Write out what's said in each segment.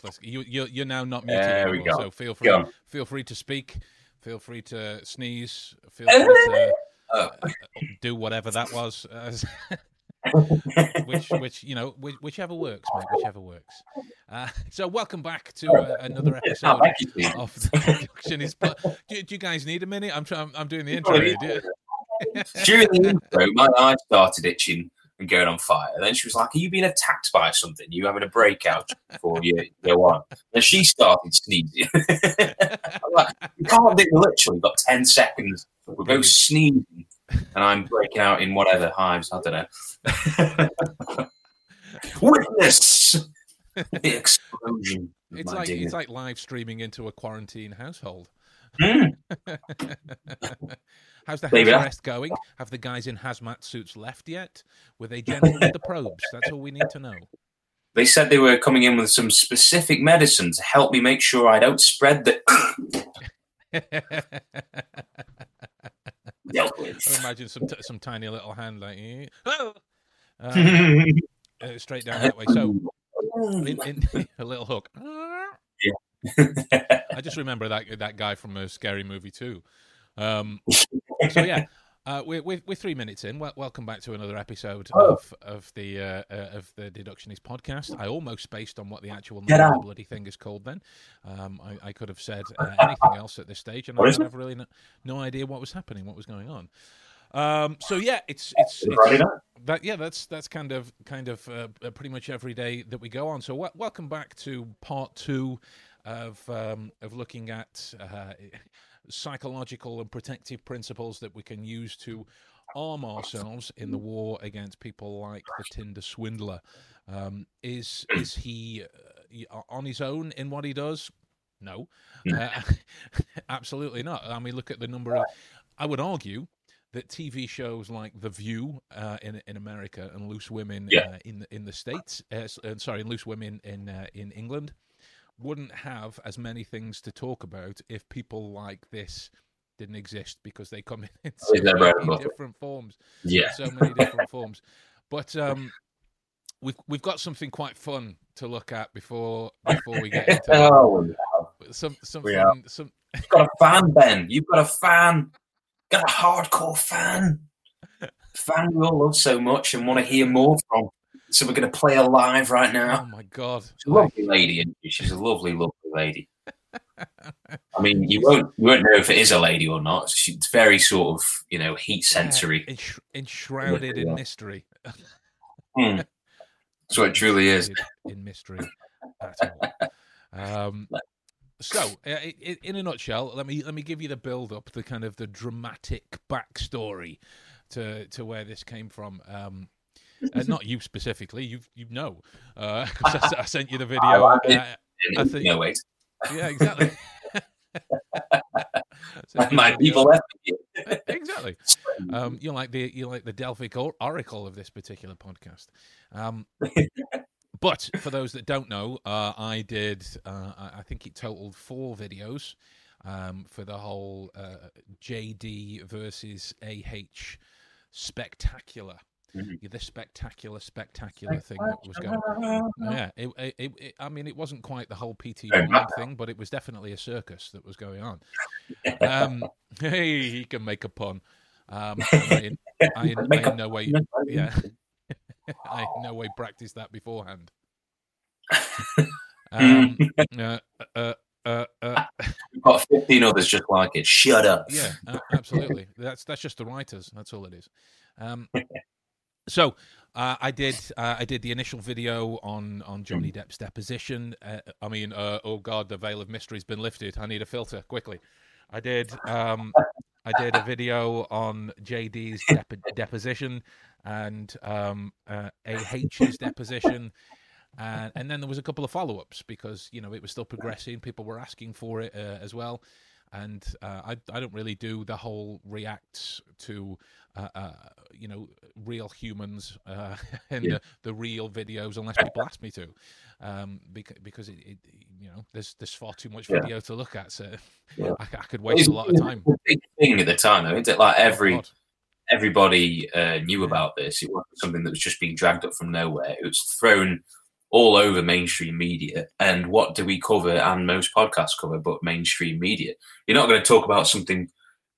turn that off. Let's, you, you're, you're now not muted There we anymore, go. so feel free, Go feel free to speak. Feel free to sneeze. Feel free to Oh. uh, do whatever that was. which, which you know, which, whichever works, mate. Whichever works. Uh, so, welcome back to uh, another Oh, episode you, of the production is. But do, do you guys need a minute? I'm trying. I'm doing the intro. Oh, here, do you? During the intro, my eye started itching and going on fire. And Then she was like, Are you being attacked by something? Are you having a breakout before you go on? And she started sneezing. Like, You can't do literally got 10 seconds. We're both mm. sneezing and I'm breaking out in whatever hives. I don't know. Witness the explosion. It's like it's like live streaming into a quarantine household. Mm. How's the house that- arrest going? Have the guys in hazmat suits left yet? Were they gentle with the probes? That's all we need to know. They said they were coming in with some specific medicine to help me make sure I don't spread the. Imagine some t- some tiny little hand like eh, oh, um, uh, straight down that way. So in, in, a little hook. I just remember that that guy from a scary movie too. Um, so yeah, uh, we're, we're we're three minutes in. Well, welcome back to another episode Oh. of of the uh, uh, of the Deductionist podcast. I almost spaced on what the actual name of the bloody thing is called. Then um, I, I could have said uh, anything else at this stage, and I What is would it? have really no, no idea what was happening, what was going on. Um, so yeah, it's it's, it's that yeah, that's that's kind of kind of uh, uh, pretty much every day that we go on. So w- welcome back to part two of um, of looking at uh, psychological and protective principles that we can use to arm ourselves in the war against people like the Tinder swindler. Um, is is he uh, on his own in what he does? No, uh, absolutely not. I mean, look at the number of. I would argue that TV shows like The View uh, in in America and Loose Women Yeah. uh, in the in the states, uh, uh, sorry, Loose Women in uh, in England, wouldn't have as many things to talk about if people like this didn't exist because they come in in so Is that bread and many different forms, Yeah. so many different forms. But um, we've we've got something quite fun to look at before before we get into oh, some some We fun, some you've got a fan, Ben. You've got a fan. Got a hardcore fan. Fan we all love so much and want to hear more from. So we're going to play her live right now. oh my god, She's a lovely lady, isn't she? She's a lovely, lovely lady. I mean, you won't you won't know if it is a lady or not. She's very sort of you know heat sensory. Yeah, ensh- enshrouded in mystery. Hmm. That's what it truly is. In mystery. Um, so, uh, in a nutshell, let me let me give you the build up, the kind of the dramatic backstory to to where this came from. Um, uh, not you specifically, you you know, uh, I, I sent you the video. I did. uh, I think- no wait, yeah, exactly. My people left me. exactly. Um, you're like the you're like the Delphic oracle of this particular podcast. Um, but for those that don't know, uh, I did. Uh, I I think it totaled four videos um, for the whole uh, JD versus AH spectacular. Mhm. This spectacular, spectacular thing that was going. Yeah, it, it, it, I mean, it wasn't quite the whole PT Very One much. thing, but it was definitely a circus that was going on. Um, hey, he can make a pun. Um, I, in, I, I in no way, yeah, I in no way practiced that beforehand. Um, uh, uh, uh, uh, We've got 15 others just like it. Shut up. yeah, a- absolutely. That's that's just the writers. That's all it is. Um, so uh, I did uh, I did the initial video on on Johnny Depp's deposition. Uh, I mean, uh, oh god, the veil of mystery's been lifted. I need a filter quickly. I did um, I did a video on JD's dep- deposition and um, uh, AH's deposition. And, and then there was a couple of follow-ups because you know it was still progressing. People were asking for it uh, as well, and uh, I I don't really do the whole reacts to you know real humans uh, and Yeah. the, the real videos unless people ask me to, um, because because it, it you know there's there's far too much Yeah. video to look at, so Yeah. I, I could waste a lot of time. Big thing at the time, though, isn't it? Like every God. everybody uh, knew about this. It wasn't something that was just being dragged up from nowhere. It was thrown all over mainstream media. And what do we cover? And most podcasts cover, but mainstream media. You're not going to talk about something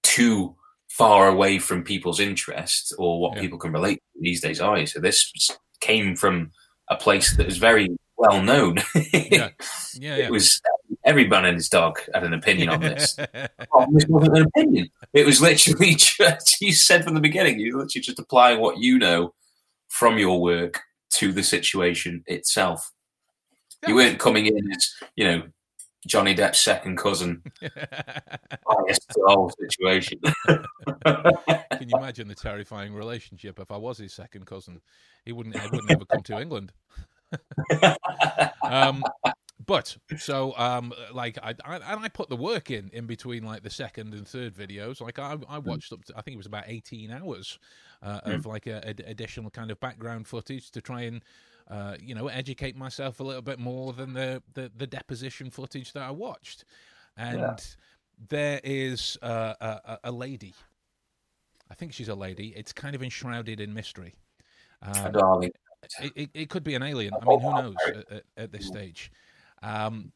too far away from people's interest or what Yeah. people can relate to these days, are you? So this came from a place that was very well known. Yeah. Yeah, yeah. It was every man and his dog had an opinion on this. Oh, this wasn't an opinion. It was literally just you said from the beginning. you're literally just applying what you know from your work to the situation itself. You weren't coming in as you know Johnny Depp's second cousin. to the whole situation. Can you imagine the terrifying relationship if I was his second cousin? He wouldn't. He wouldn't ever come to England. um, but so um, like I, I and I put the work in in between like the second and third videos. Like I, I watched up to I think it was about eighteen hours uh, of like a, a- additional kind of background footage to try and. Uh, you know, educate myself a little bit more than the, the, the deposition footage that I watched, and there is uh, a, a, lady. I think she's a lady. It's kind of enshrouded in mystery. Um, Darling. it, it, it could be an alien. I mean, who knows at, at, at this stage? Um,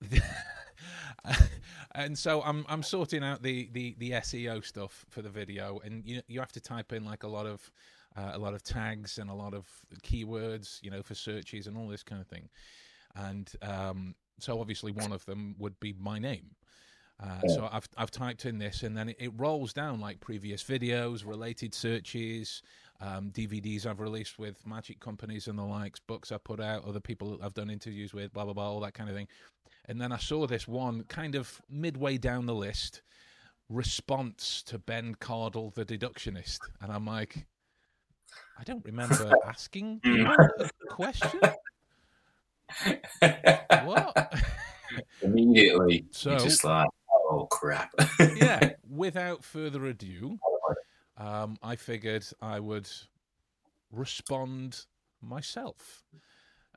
and so I'm I'm sorting out the, the, the SEO stuff for the video, and you you have to type in like a lot of uh, a lot of tags and a lot of keywords, you know, for searches and all this kind of thing. And um, so obviously one of them would be my name. Uh, so I've I've typed in this, and then it, it rolls down like previous videos, related searches, um, DVDs I've released with magic companies and the likes, books I put out, other people I've done interviews with, blah blah blah, all that kind of thing. And then I saw this one kind of midway down the list, response to Ben Cardall, the deductionist, and I'm like, I don't remember asking people a question. What? Immediately, So- just like, oh crap. yeah. Without further ado, um, I figured I would respond myself.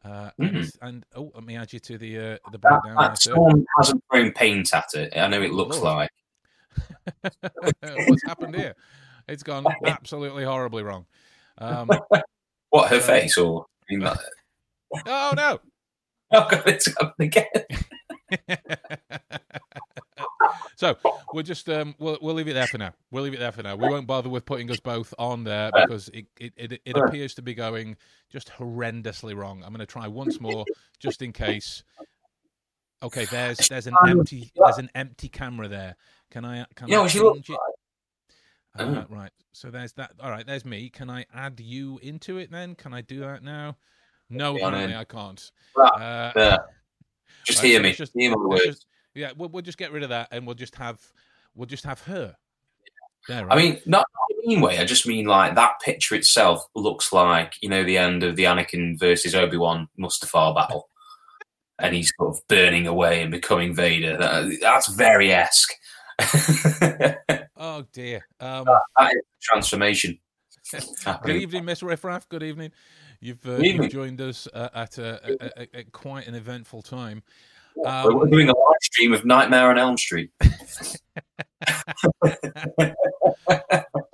Uh, and, and oh, let me add you to the uh, the that, there, that storm hasn't thrown paint at it. I know it looks Lord. like. What's happened here? It's gone absolutely horribly wrong. Um, What her Uh, face or? I mean, like, oh no! oh god, it's happened again. so we'll just um, we'll we'll leave it there for now. We'll leave it there for now. We won't bother with putting us both on there because it it, it, it appears to be going just horrendously wrong. I'm going to try once more just in case. Okay, there's there's an empty there's an empty camera there. Can I can Yeah, I what she looks change it? Uh, right. So there's that. All right. There's me. Can I add you into it then? Can I do that now? No, Yeah, apparently. I can't. Right, Uh, Just Right, hear so me. just- hear my words. yeah, we'll, we'll just get rid of that, and we'll just have we'll just have her. There, I mean, not in a mean way. I just mean like that picture itself looks like you know the end of the Anakin versus Obi Wan Mustafar battle, and he's sort of burning away and becoming Vader. That, that's very esque. oh dear. Um, is transformation. good evening, Miss Riffraff. Good evening. You've, uh, you've joined us uh, at, a, a, a, quite an eventful time. We're Um, doing a live stream of Nightmare on Elm Street.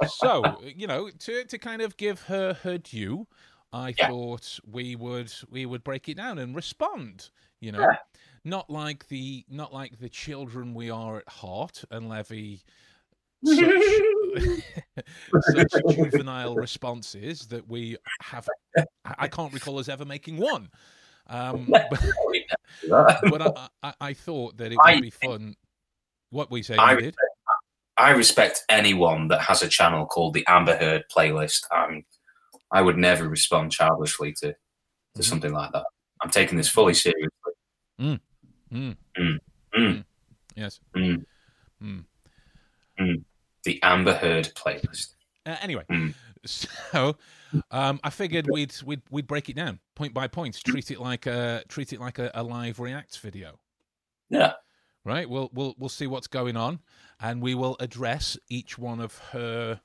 so you know, to to kind of give her her due, I Yeah. thought we would we would break it down and respond. You know, Yeah. not like the not like the children we are at heart and levy such, such juvenile responses that we have. I I can't recall us ever making one. Um, but but I, I, I thought that it I would be fun. What we say, I did. I respect anyone that has a channel called the Amber Heard playlist. Um, I would never respond childishly to, to Mhm. something like that. I'm taking this fully seriously. Mm. Mm, Yes. mm. Mm. The Amber Heard playlist. Uh, anyway, Mm. so um, I figured we'd we'd we'd break it down point by point, treat it like a treat it like a, a live React video. Yeah. Right. We'll we'll we'll see what's going on, and we will address each one of her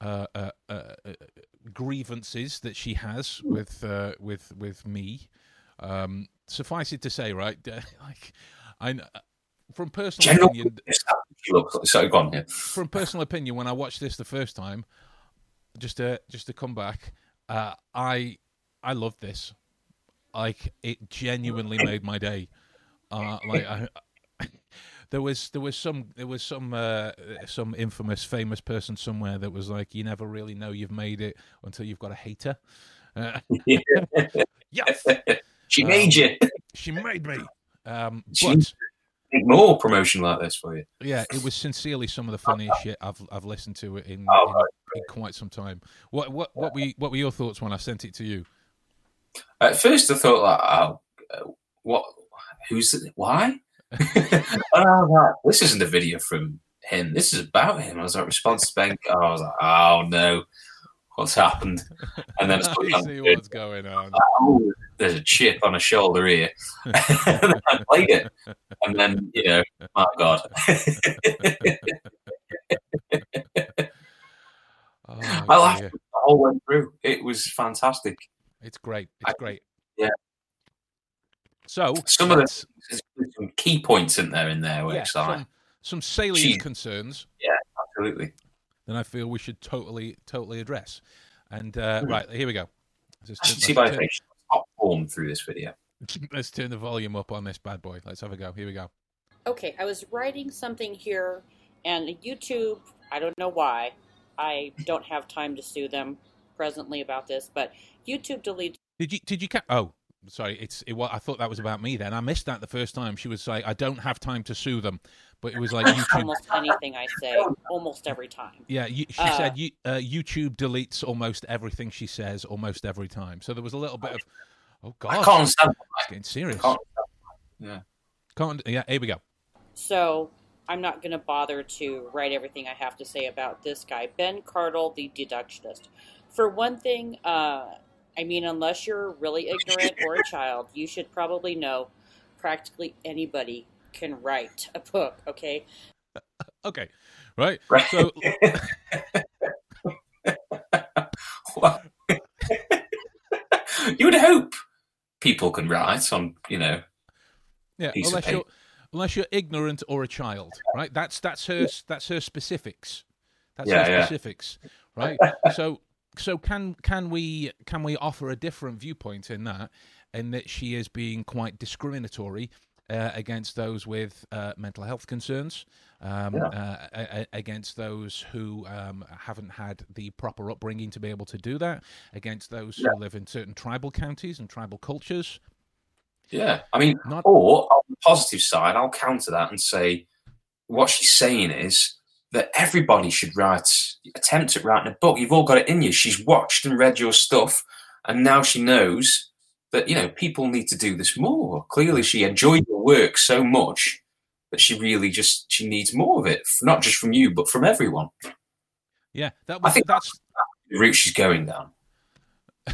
uh, uh, uh, uh, grievances that she has with uh, with with me. Um, suffice it to say, right? like I. kn- From personal General opinion, She looks so go on here. from personal opinion, when I watched this the first time, just to just to come back, uh, I I loved this. like it genuinely made my day. Uh, like I, there was there was some there was some uh, some infamous famous person somewhere that was like you never really know you've made it until you've got a hater. Uh, yes, she Um, made you. she made me. Um, but more promotion like this for you. yeah, it was sincerely some of the funniest shit I've I've listened to it in, Oh, in, right, in quite some time. What what what were you, what were your thoughts when I sent it to you? At first, I thought, like, oh, uh, what? Who's it? Why? and I was like, this isn't a video from him. This is about him. I was like, response to Ben. I was like, oh no, what's happened? And then I see what's going on. oh, there's a chip on a shoulder here. and then I played it, and then you know, my God, Oh, I laughed the whole way through. It was fantastic. It's great. It's I- great. yeah. So Some of the- some key points in there in there where yeah, some, some salient Gee. concerns Yeah, absolutely. That I feel we should totally totally address. And uh, Mhm. right here we go. Let's I turn- see by let's the turn- face. Top form through this video. Let's turn the volume up on this bad boy. Let's have a go. Here we go. Okay, I was writing something here, and YouTube, I don't know why, I don't have time to sue them presently about this, but YouTube deletes Did you did you ca- Oh, sorry. It's it. wa- I thought that was about me. Then I missed that the first time. She was like, "I don't have time to sue them," but it was like YouTube. almost anything I say, almost every time. Yeah, you, she Uh, said you, uh, YouTube deletes almost everything she says almost every time. So there was a little bit of, oh god, I can't understand. it's getting serious. Can't- Can't- yeah, here we go. So I'm not going to bother to write everything I have to say about this guy, Ben Cardall, the deductionist. For one thing, uh, I mean, unless you're really ignorant or a child, you should probably know practically anybody can write a book, okay? Okay, right. Right. So you would hope people can write on, you know, yeah, Piece of unless you're unless you're ignorant or a child, right? That's that's her that's her specifics. That's Yeah, her yeah. specifics, right? so so can can we can we offer a different viewpoint in that, in that she is being quite discriminatory uh, against those with uh, mental health concerns, um, Yeah. uh, a- a- against those who um, haven't had the proper upbringing to be able to do that, against those Yeah. who live in certain tribal counties and tribal cultures. yeah. I mean, Not or on the positive side, I'll counter that and say what she's saying is that everybody should write, attempt at writing a book. You've all got it in you. She's watched and read your stuff, and now she knows that you know people need to do this more. Clearly, she enjoyed your work so much that she really just she needs more of it, not just from you, but from everyone. yeah, that I was think that's The route she's going down.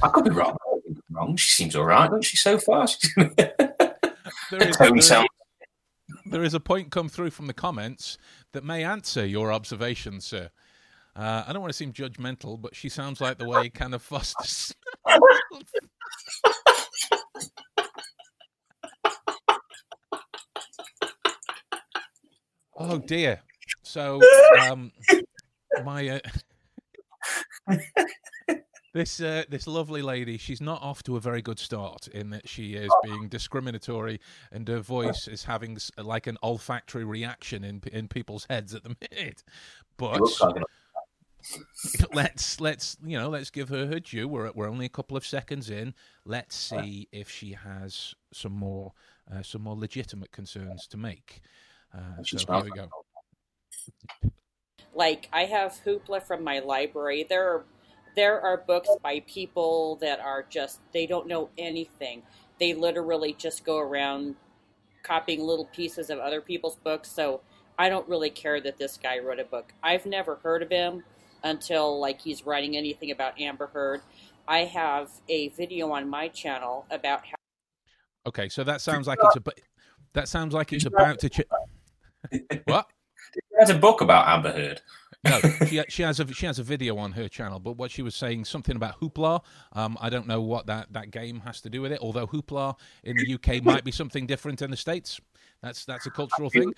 I could be wrong. I could be wrong. She seems all right, doesn't she? So far, the tone sounds there is a point come through from the comments that may answer your observation, sir. Uh, I don't want to seem judgmental, but she sounds like the way kind of Foster's. oh dear. So, um, my uh, this uh, this lovely lady, she's not off to a very good start in that she is being discriminatory and her voice is having like an olfactory reaction in in people's heads at the minute. But looks like an let's let's you know let's give her her due. We're we're only a couple of seconds in. Let's see if she has some more uh, some more legitimate concerns to make. Uh, so here we go. like I have Hoopla from my library. There are there are books by people that are just they don't know anything. They literally just go around copying little pieces of other people's books. So I don't really care that this guy wrote a book. I've never heard of him until like he's writing anything about Amber Heard. I have a video on my channel about how Okay, so that sounds like it's a that sounds like it's about to. Ch- what? There's a book about Amber Heard. No, she she has a she has a video on her channel, but what she was saying something about hoopla. Um, I don't know what that that game has to do with it. Although hoopla in the UK might be something different in the states. That's that's a cultural thing.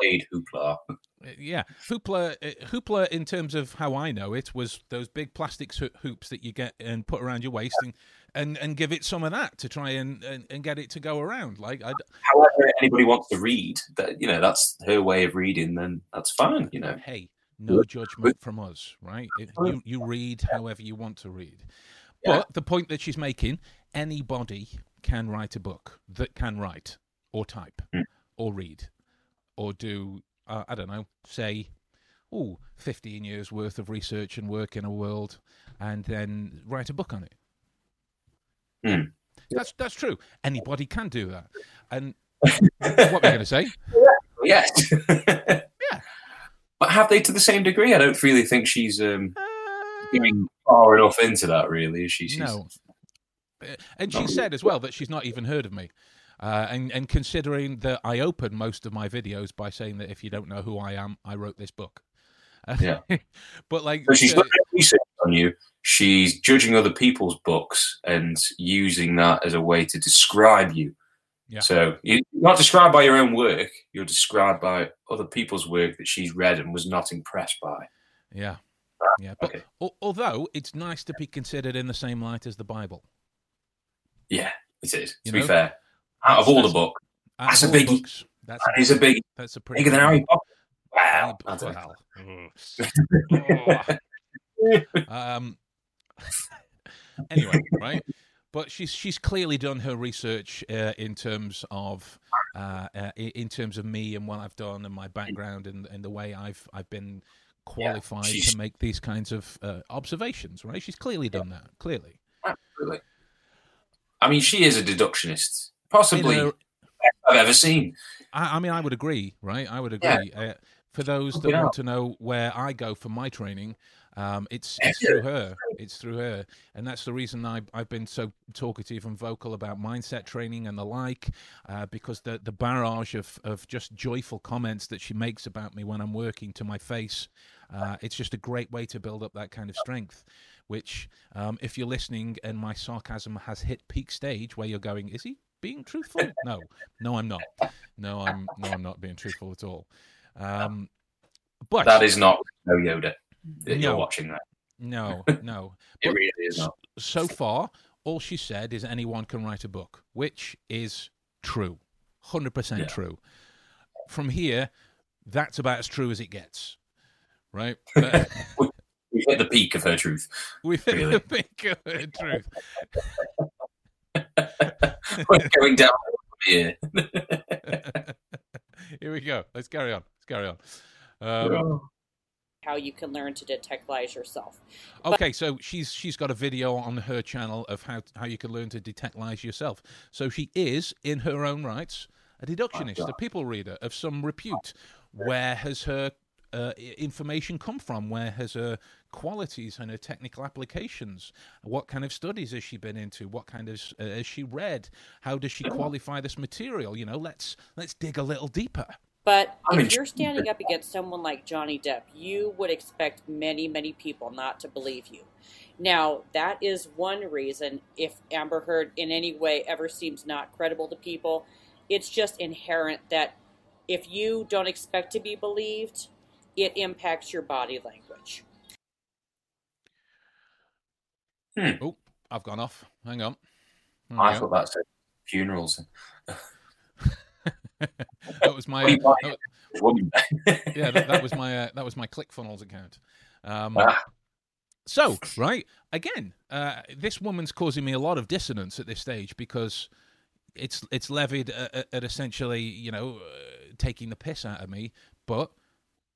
Played Hoopla. Uh, Yeah, hoopla. uh, Hoopla, in terms of how I know it, was those big plastic hoops that you get and put around your waist, and and, and give it some of that to try and, and, and get it to go around. Like, I, However, anybody wants to read, that you know, that's her way of reading. Then that's fine. You know. hey, no judgment from us, right? It- you you read however you want to read. Yeah. But the point that she's making, anybody can write a book that can write or type Mm. or read or do, uh, I don't know, say, oh, 15 years worth of research and work in a world and then write a book on it. Mm. That's that's true. Anybody can do that. And what were you going to say? Yes. But have they to the same degree? I don't really think she's um, going far enough into that. Really, is she? She's, No. And she said as well that she's not even heard of me. Uh, and, and considering that I open most of my videos by saying that if you don't know who I am, I wrote this book. Yeah. but like, So she's uh, research on you. She's judging other people's books and using that as a way to describe you. Yeah. So you're not described by your own work. You're described by other people's work that she's read and was not impressed by. yeah. Yeah. But Okay. al- although it's nice to be considered in the same light as the Bible. Yeah, it is. To You be know, fair, out of all the that's- books, Out That's a all biggie. books, that's that is a big that's a pretty bigger than big Harry. Potter. Wow, that's a- Well. um. anyway, right? But she's she's clearly done her research uh, in terms of uh, uh, in terms of me and what I've done and my background and, and the way I've I've been qualified she's- to make these kinds of uh, observations. Right? She's clearly done that. Clearly, Absolutely. I mean, she is a deductionist, possibly I've ever seen. I, I mean, I would agree, right? I would Yeah. agree. Uh, for those that hell. want to know where I go for my training, um, it's it's through her. It's through her, and that's the reason I, I've been so talkative and vocal about mindset training and the like, uh, because the the barrage of of just joyful comments that she makes about me when I'm working to my face, uh, it's just a great way to build up that kind of strength. Which, um, if you're listening and my sarcasm has hit peak stage, where you're going, is he being truthful? No, no, I'm not. No, I'm no, I'm not being truthful at all. Um, but That is not no Yoda that you're No. watching. That no, no. it really is not. So far, all she said is anyone can write a book, which is true, hundred percent Yeah. true. From here, that's about as true as it gets, right? But We've hit the peak of her truth. we've hit Really? the peak of the truth. We're going down here. Here we go. Let's carry on. Let's carry on. Um, how you can learn to detect lies yourself. Okay, so she's she's got a video on her channel of how how you can learn to detect lies yourself. So she is, in her own rights, a deductionist, a people reader of some repute. Where has her uh, information come from? Where has her qualities and her technical applications? What kind of studies has she been into? What kind of uh, has she read? How does she qualify this material? You know, let's let's dig a little deeper. But I'm if you're standing up against someone like Johnny Depp, you would expect many, many people not to believe you. Now, that is one reason if Amber Heard in any way ever seems not credible to people, it's just inherent that if you don't expect to be believed, it impacts your body language. Hmm. Oh, I've gone off. Hang on. There we I go. thought that's it. Funerals. that was my What are you uh, that- yeah, that, that was my uh, that was my ClickFunnels account. Um, Ah. so right again, uh, this woman's causing me a lot of dissonance at this stage because it's it's levied at, at- at essentially you know uh, taking the piss out of me, but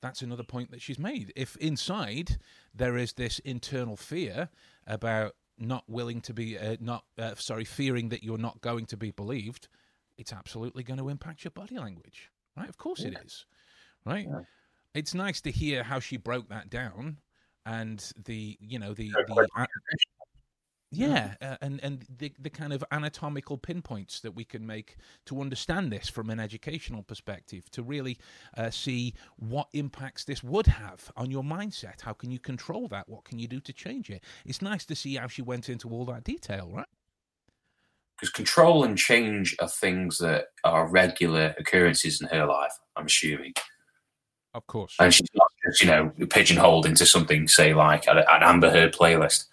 that's another point that she's made. If inside there is this internal fear about not willing to be uh, not uh, sorry fearing that you're not going to be believed, it's absolutely going to impact your body language, right? Of course it is, right? Yeah. It's nice to hear how she broke that down and the you know the Very the quite yeah, uh, and and the the kind of anatomical pinpoints that we can make to understand this from an educational perspective, to really uh, see what impacts this would have on your mindset. How can you control that? What can you do to change it? It's nice to see how she went into all that detail, right? Because control and change are things that are regular occurrences in her life, I'm assuming. Of course. and she's not just you know pigeonholed into something, say like an, Amber Heard playlist.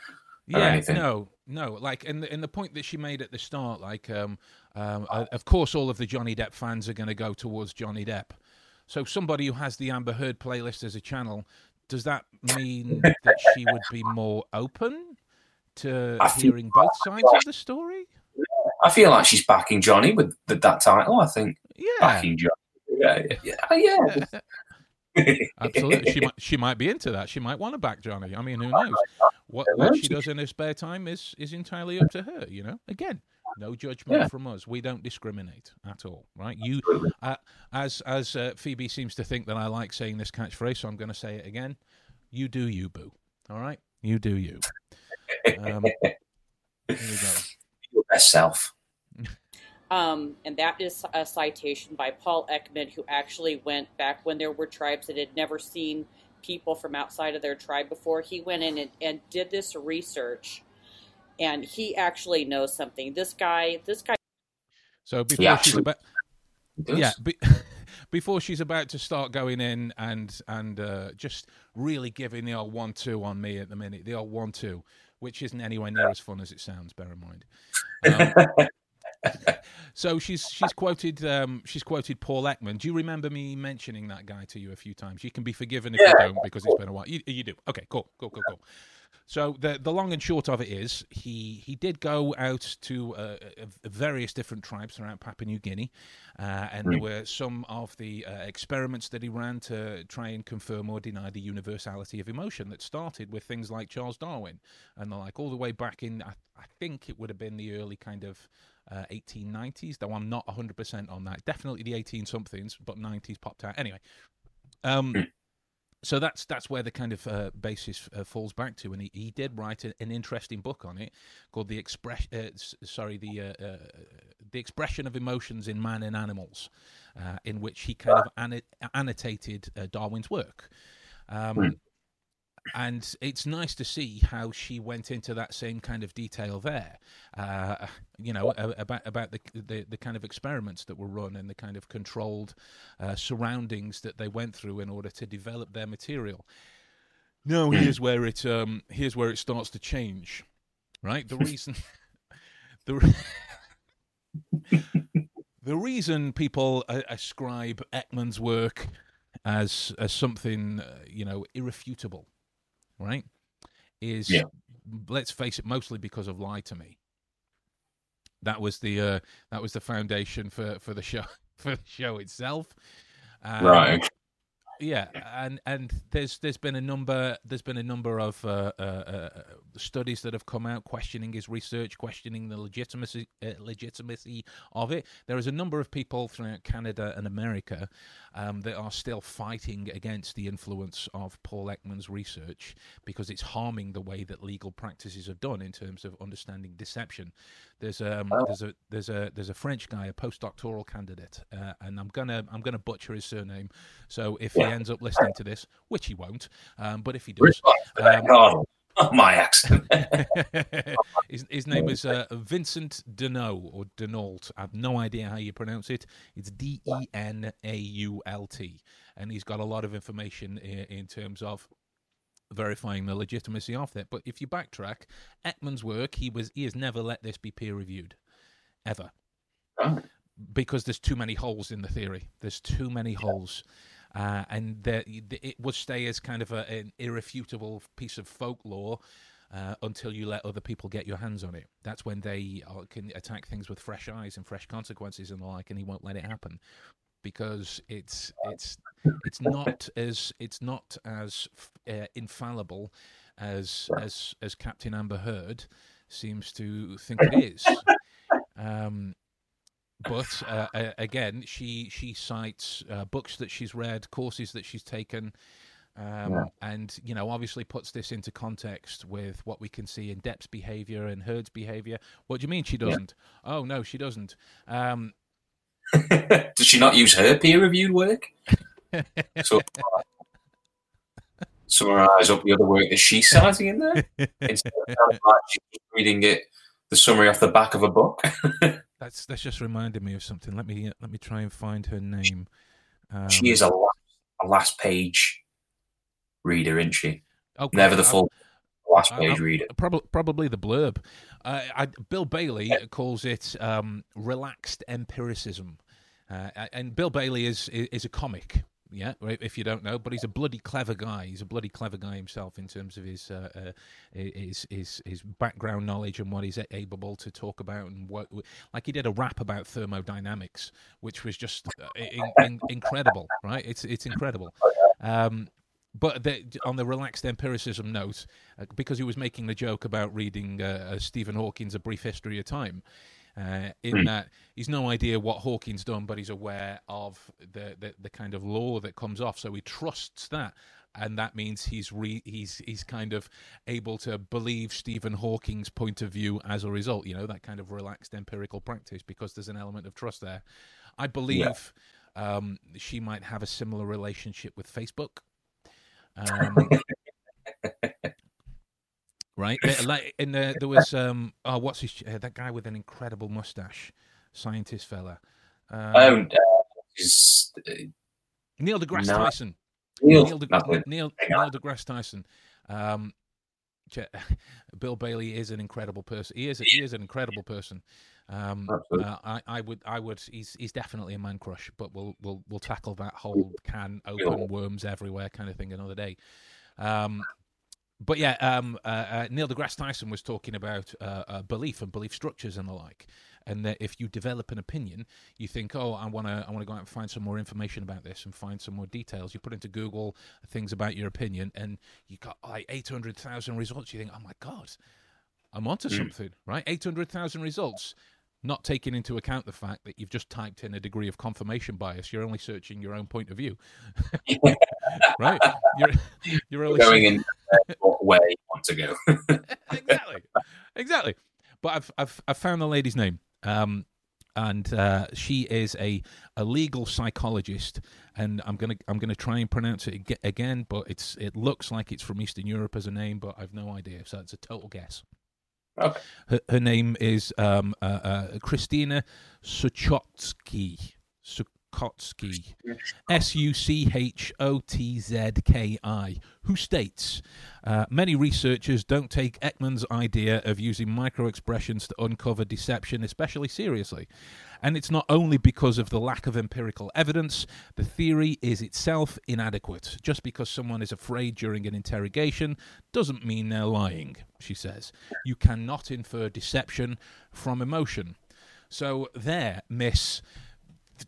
or yeah, anything. no, no. Like, in the, in the point that she made at the start, like, um, um, of course, all of the Johnny Depp fans are going to go towards Johnny Depp. So, somebody who has the Amber Heard playlist as a channel, does that mean that she would be more open to I think- hearing both sides of the story? I feel like she's backing Johnny with the, that title. I think Yeah, backing Johnny. Yeah, yeah, yeah. yeah. absolutely. She might, she might be into that. She might want to back Johnny. I mean, who knows? What, what she does in her spare time is is entirely up to her. You know, again, no judgment Yeah. from us. We don't discriminate at all, right? You, uh, as as uh, Phoebe seems to think that I like saying this catchphrase, so I'm going to say it again. You do you, boo. All right, you do you. Um, here we go. Your best self. Um, and that is a citation by Paul Ekman, who actually went back when there were tribes that had never seen people from outside of their tribe before. He went in and, and did this research, and he actually knows something. This guy, this guy, So before Yeah, she's about yeah be, before she's about to start going in and and uh, just really giving the old one two on me at the minute the old one two which isn't anywhere near as fun as it sounds bear in mind. Um, so she's she's quoted um, she's quoted Paul Ekman. Do you remember me mentioning that guy to you a few times? You can be forgiven if you don't because it's been a while. You, you do. Okay cool cool cool cool so the the long and short of it is he he did go out to uh, uh, various different tribes throughout Papua New Guinea, uh, and there were some of the uh, experiments that he ran to try and confirm or deny the universality of emotion that started with things like Charles Darwin and the like, all the way back in I, I think it would have been the early kind of. Uh, 1890s, though I'm not 100% on that. Definitely the 18 somethings, but 90s popped out. Anyway, um, Hmm. So that's that's where the kind of uh, basis uh, falls back to, and he, he did write a, an interesting book on it called the express. Uh, sorry, the uh, uh, the expression of emotions in man and animals, uh, in which he kind of anno- annotated uh, Darwin's work. Um, Hmm. And it's nice to see how she went into that same kind of detail there, uh, you know, about about the, the the kind of experiments that were run and the kind of controlled uh, surroundings that they went through in order to develop their material. No, here's where it um, here's where it starts to change, right? The reason, the re- the reason people uh, ascribe Ekman's work as as something uh, you know irrefutable, right? Is Yeah. let's face it, mostly because of Lie to Me. That was the uh, that was the foundation for for the show for the show itself. Um, right. Yeah, and and there's there's been a number there's been a number of uh, uh, uh, studies that have come out questioning his research, questioning the legitimacy uh, legitimacy of it. There is a number of people throughout Canada and America um, that are still fighting against the influence of Paul Ekman's research because it's harming the way that legal practices are done in terms of understanding deception. There's um Oh. there's a there's a there's a French guy, a postdoctoral candidate, uh, and I'm gonna I'm gonna butcher his surname. So if he ends up listening to this, which he won't, um, but if he does, Respect for that, um, Oh, my accent. his, his name is uh, Vincent Denault or Denault. I have no idea how you pronounce it. It's D E N A U L T, and he's got a lot of information in, in terms of verifying the legitimacy of it. But if you backtrack, Ekman's work, he was he has never let this be peer reviewed, ever Right. because there's too many holes in the theory. There's too many holes, uh, and there, it would stay as kind of a, an irrefutable piece of folklore uh, until you let other people get your hands on it. That's when they uh, can attack things with fresh eyes and fresh consequences and the like, and he won't let it happen because it's it's it's not as it's not as uh, infallible as as as Captain Amber Heard seems to think it is. Um, but uh, again, she she cites uh, books that she's read, courses that she's taken, um, Yeah. and you know obviously puts this into context with what we can see in Depp's behavior and Heard's behavior. What do you mean she doesn't? Oh no, she doesn't. Um, Does she not use her peer reviewed work? So summarize up the other work that she's citing in there instead of like she's reading it the summary off the back of a book. that's that's just reminded me of something. Let me let me try and find her name. Um, she is a a last page reader, isn't she? Okay, Never the I- full last page reader. Probably, probably the blurb. Uh, I, Bill Bailey calls it um, relaxed empiricism, uh, and Bill Bailey is is a comic. Yeah, if you don't know, but he's a bloody clever guy. He's a bloody clever guy himself in terms of his uh, uh, his his his background knowledge and what he's able to talk about and what. Like he did a rap about thermodynamics, which was just uh, in, in, incredible. Right? It's it's incredible. Um, but the, on the relaxed empiricism note, uh, because he was making the joke about reading uh, uh, Stephen Hawking's A Brief History of Time, uh, in Hmm. that he's no idea what Hawking's done, but he's aware of the, the, the kind of law that comes off, so he trusts that. And that means he's re, he's he's kind of able to believe Stephen Hawking's point of view as a result. You know that kind of relaxed empirical practice because there's an element of trust there. I believe um, she might have a similar relationship with Facebook. Um, right, Uh, like in the, there was um, oh, what's his uh, that guy with an incredible mustache, scientist fella, um, Um, uh, is, uh, Neil deGrasse no. Tyson. Neil, Neil, de. Neil, Neil deGrasse Tyson. Um, Bill Bailey is an incredible person. He is he is an incredible person. Um, uh, I, I would I would he's he's definitely a man crush, but we'll we'll we'll tackle that whole can open worms everywhere kind of thing another day. Um, but yeah, um, uh, uh, Neil deGrasse Tyson was talking about uh, uh, belief and belief structures and the like, and that if you develop an opinion, you think, oh, I want to, I want to go out and find some more information about this and find some more details. You put into Google things about your opinion, and you got like eight hundred thousand results. You think, oh my god, I'm onto Mm. something, right? Eight hundred thousand results. Not taking into account the fact that you've just typed in a degree of confirmation bias. You're only searching your own point of view, right? You're you're only going in what way you want to go. exactly, exactly. But I've I've I've found the lady's name, um, and uh, she is a, a legal psychologist, and I'm gonna I'm gonna try and pronounce it ag- again, but it's it looks like it's from Eastern Europe as a name, but I've no idea, so it's a total guess. Okay. Her, her name is um, uh, uh, Kristina Suchotzki. Suchotzki. S U C H O T Z K I, who states uh, Many researchers don't take Ekman's idea of using micro expressions to uncover deception especially seriously. And it's not only because of the lack of empirical evidence, the theory is itself inadequate. Just because someone is afraid during an interrogation doesn't mean they're lying, she says. You cannot infer deception from emotion. So, there, Miss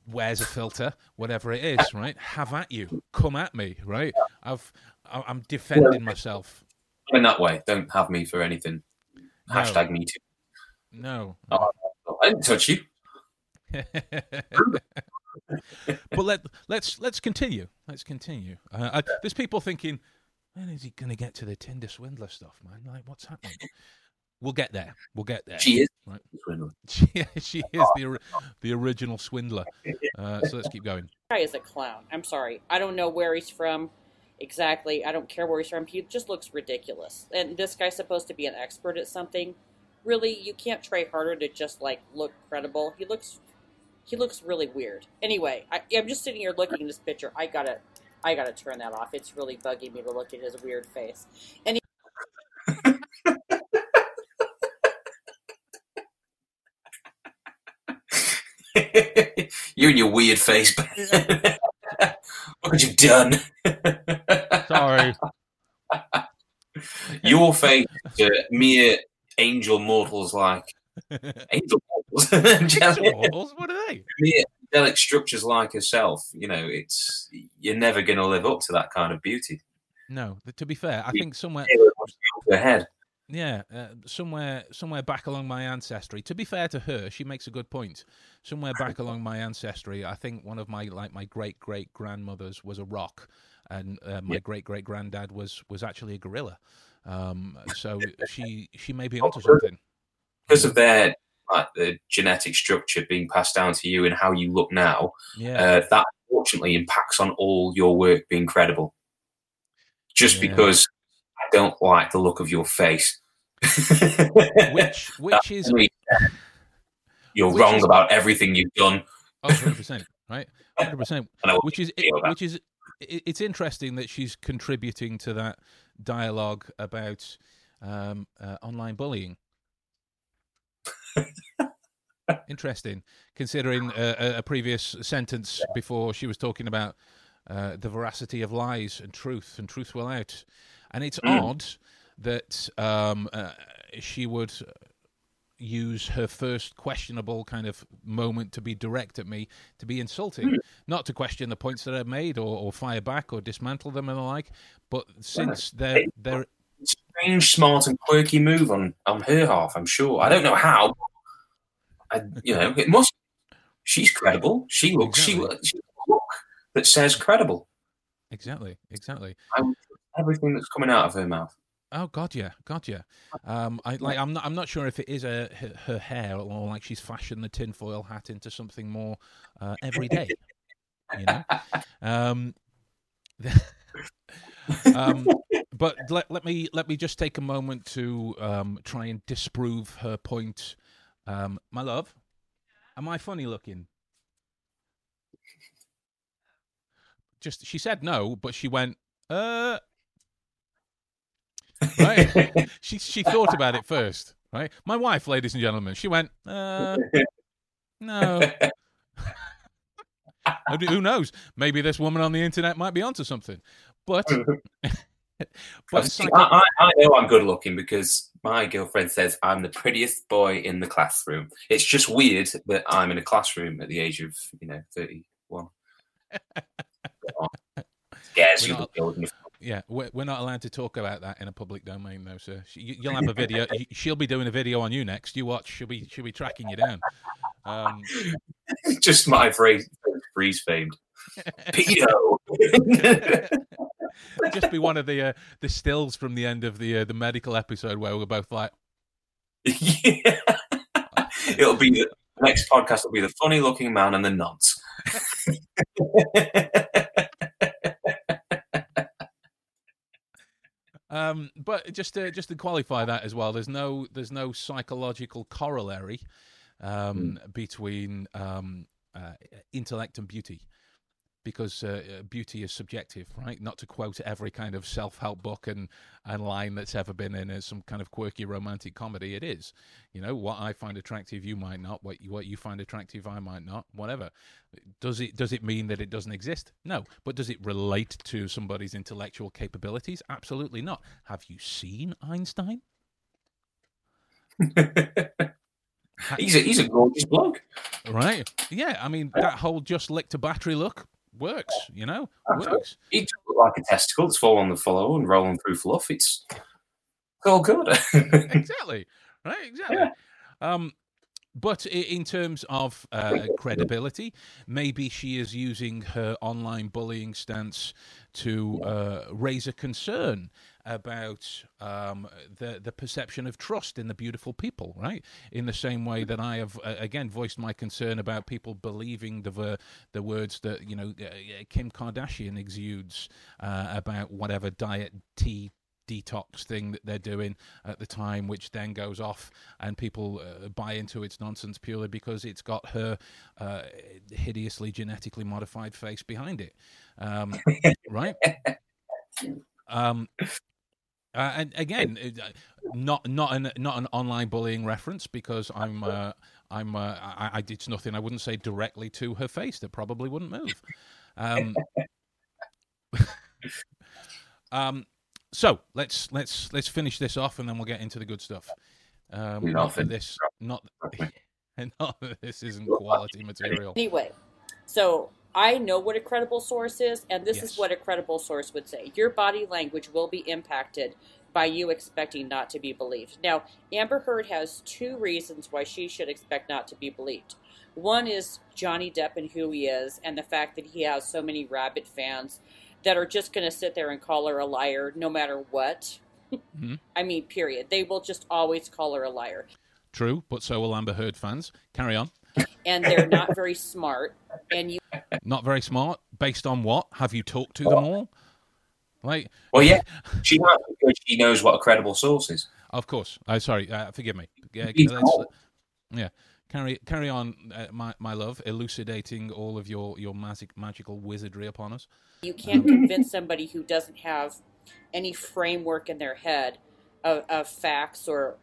wears a filter, whatever it is, right? Have at you, come at me, right? I've, I'm defending myself. in that way, don't have me for anything. No. Hashtag me too. No, Oh, I didn't touch you. but let let's let's continue. Let's continue. Uh, I, there's people thinking, when is he going to get to the Tinder swindler stuff, man? Like, what's happening? We'll get there. We'll get there. She is. Right. Swindler. She, she is the the original swindler. Uh, so let's keep going. guy is a clown. I'm sorry. I don't know where he's from exactly. I don't care where he's from. He just looks ridiculous. And this guy's supposed to be an expert at something. Really, you can't try harder to just like look credible. He looks he looks really weird. Anyway, I, I'm just sitting here looking at this picture. I gotta I gotta turn that off. It's really bugging me to look at his weird face. And he, you and your weird face. what have you done? Sorry. your face to mere angel mortals like angel mortals. Angelic- what are they? mere angelic structures like herself. You know, it's you're never going to live up to that kind of beauty. No, to be fair, I think somewhere, Her head. Yeah, uh, somewhere, somewhere back along my ancestry. To be fair to her, she makes a good point. Somewhere back along my ancestry, I think one of my like my great great grandmothers was a rock, and uh, my Yeah. great great granddad was was actually a gorilla. Um, so she she may be onto something. because of their like the genetic structure being passed down to you and how you look now, Yeah, uh, that unfortunately impacts on all your work being credible. Just Yeah. because I don't like the look of your face. which which is You're which wrong is- about everything you've done. Oh, 100%, right? 100%. I know what Which is which is it, it's interesting that she's contributing to that dialogue about um, uh, online bullying. Interesting, considering uh, a, a previous sentence before she was talking about uh, the veracity of lies and truth, and truth will out. And it's Mm. odd that um, uh, she would use her first questionable kind of moment to be direct at me, to be insulting, not to question the points that I've made or, or fire back or dismantle them and the like. But since they're they're Strange, smart, and quirky move on on her half. I'm sure. I don't know how. I, you know, it must. She's credible. She looks. Exactly. She, she look that says credible. exactly exactly. I everything that's coming out of her mouth. Oh God, yeah, God, yeah. Um, I like. I'm not. I'm not sure if it is a, her, her hair or like she's fashioned the tinfoil hat into something more uh, everyday. You know. Um, um, but let, let me let me just take a moment to um, try and disprove her point. Um, my love, am I funny looking? Just she said no, but she went, uh, right? she she thought about it first, right? My wife, ladies and gentlemen, she went, uh, no. Who knows? Maybe this woman on the internet might be onto something. But but I, I, I know I'm good looking because my girlfriend says I'm the prettiest boy in the classroom. It's just weird that I'm in a classroom at the age of you know 31. Scares you. not-. Yeah, we're, we're not allowed to talk about that in a public domain, though, sir. She- you- You'll have a video. She'll be doing a video on you next. You watch. She'll be she'll be tracking you down. Um, just my phrase, freeze famed. Pedo. just be one of the uh, the stills from the end of the uh, the medical episode where we're both like, yeah. It'll be the next podcast. Will be the funny looking man and the nonce. Um, but just to just to qualify that as well, there's no there's no psychological corollary um, between um, uh, intellect and beauty, because uh, uh, beauty is subjective, right? Not to quote every kind of self help book and and line that's ever been in as some kind of quirky romantic comedy. It is, you know, what I find attractive, you might not. What you, what you find attractive, I might not. Whatever. Does it does it mean that it doesn't exist? No. But does it relate to somebody's intellectual capabilities? Absolutely not. Have you seen Einstein? he's a he's a gorgeous bloke. Right. Yeah. I mean, that whole just licked a battery look works. You know, Absolutely. works. He look like a testicle that's falling on the floor and rolling through fluff. It's, it's all good. exactly. Right. Exactly. Yeah. Um, but in terms of uh, credibility, maybe she is using her online bullying stance to uh, raise a concern about um, the the perception of trust in the beautiful people, right? In the same way that I have uh, again voiced my concern about people believing the ver- the words that you know uh, Kim Kardashian exudes uh, about whatever diet tea detox thing that they're doing at the time, which then goes off and people uh, buy into its nonsense purely because it's got her uh, hideously genetically modified face behind it, um, right? Um, uh, and again, uh, not not an not an online bullying reference because I'm uh, I'm uh, I, I it's nothing I wouldn't say directly to her face that probably wouldn't move. Um, um, so let's let's let's finish this off and then we'll get into the good stuff. Um, You're not not that this not not that this isn't quality material. Anyway, so I know what a credible source is, and this Yes. is what a credible source would say. Your body language will be impacted by you expecting not to be believed. Now, Amber Heard has two reasons why she should expect not to be believed. One is Johnny Depp and who he is, and the fact that he has so many rabid fans that are just going to sit there and call her a liar no matter what. Mhm. I mean, period. They will just always call her a liar. True, but so will Amber Heard fans. Carry on. And they're not very smart. And you Not very smart. Based on what? Have you talked to them all? Like, well, yeah, she has because she knows what a credible source is. of course. I uh, sorry, uh, forgive me. Yeah, Please let's- don't. yeah. Carry carry on, uh, my my love, elucidating all of your your magic magical wizardry upon us. You can't convince somebody who doesn't have any framework in their head of, of facts or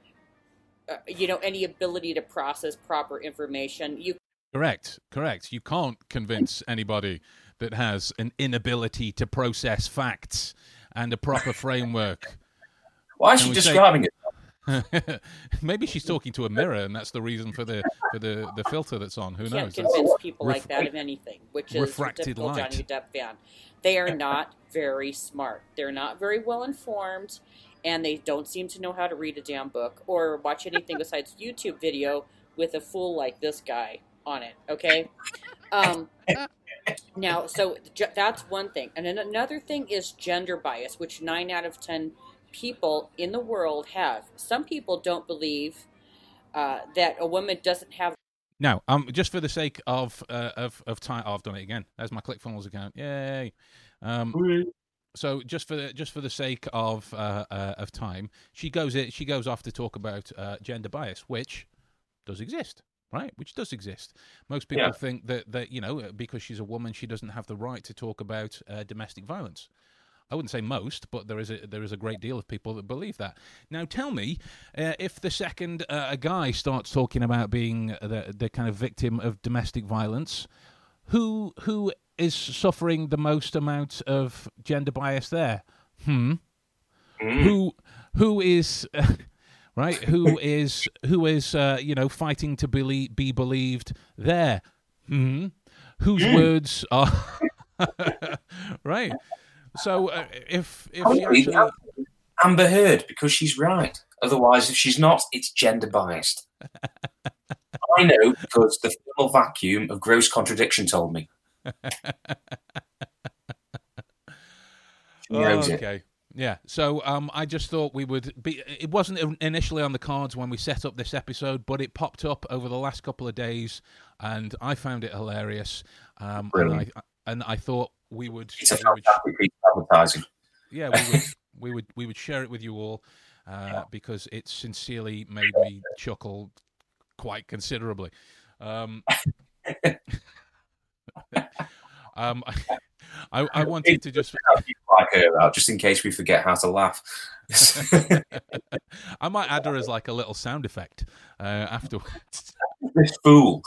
uh, you know any ability to process proper information. You Correct, correct. You can't convince anybody that has an inability to process facts and a proper framework. Why is Can she we say- describing it? Maybe she's talking to a mirror, and that's the reason for the for the, the filter that's on. Who can't knows? That's- convince people ref- like that of anything, which is refracted typical light. Johnny Depp fan. They are not very smart. They're not very well informed, and they don't seem to know how to read a damn book or watch anything besides YouTube video with a fool like this guy on it. Okay. Um, now, so that's one thing, and then another thing is gender bias, which nine out of ten people in the world have. Some people don't believe uh, that a woman doesn't have Now, um, just for the sake of uh, of of time, oh, I've done it again. There's my ClickFunnels account. Yay! Um, so just for the, just for the sake of uh, uh, of time, she goes it. She goes off to talk about uh, gender bias, which does exist, right? Which does exist. Most people Yeah. think that that you know because she's a woman, she doesn't have the right to talk about uh, domestic violence. I wouldn't say most, but there is a there is a great deal of people that believe that. Now, tell me, uh, if the second uh, a guy starts talking about being the the kind of victim of domestic violence, who who is suffering the most amount of gender bias there? Hmm. Mm. Who who is right? Who is who is uh, you know fighting to believe, be believed there? Hmm. Whose Mm. words are right? So uh, if if Oh, actually Amber Heard, because she's right. Otherwise, if she's not, it's gender biased. I know because the thermal vacuum of gross contradiction told me. It. Oh, okay. Yeah. So um, I just thought we would be. It wasn't initially on the cards when we set up this episode, but it popped up over the last couple of days, and I found it hilarious. Um, and I and I thought we would. It's a we would fantastic piece of advertising. yeah, we would, we would we would share it with you all uh, because it sincerely made me chuckle quite considerably. Um, um, I, I wanted to just Like her out, just in case we forget how to laugh. I might add her as like a little sound effect uh, afterwards. this fool.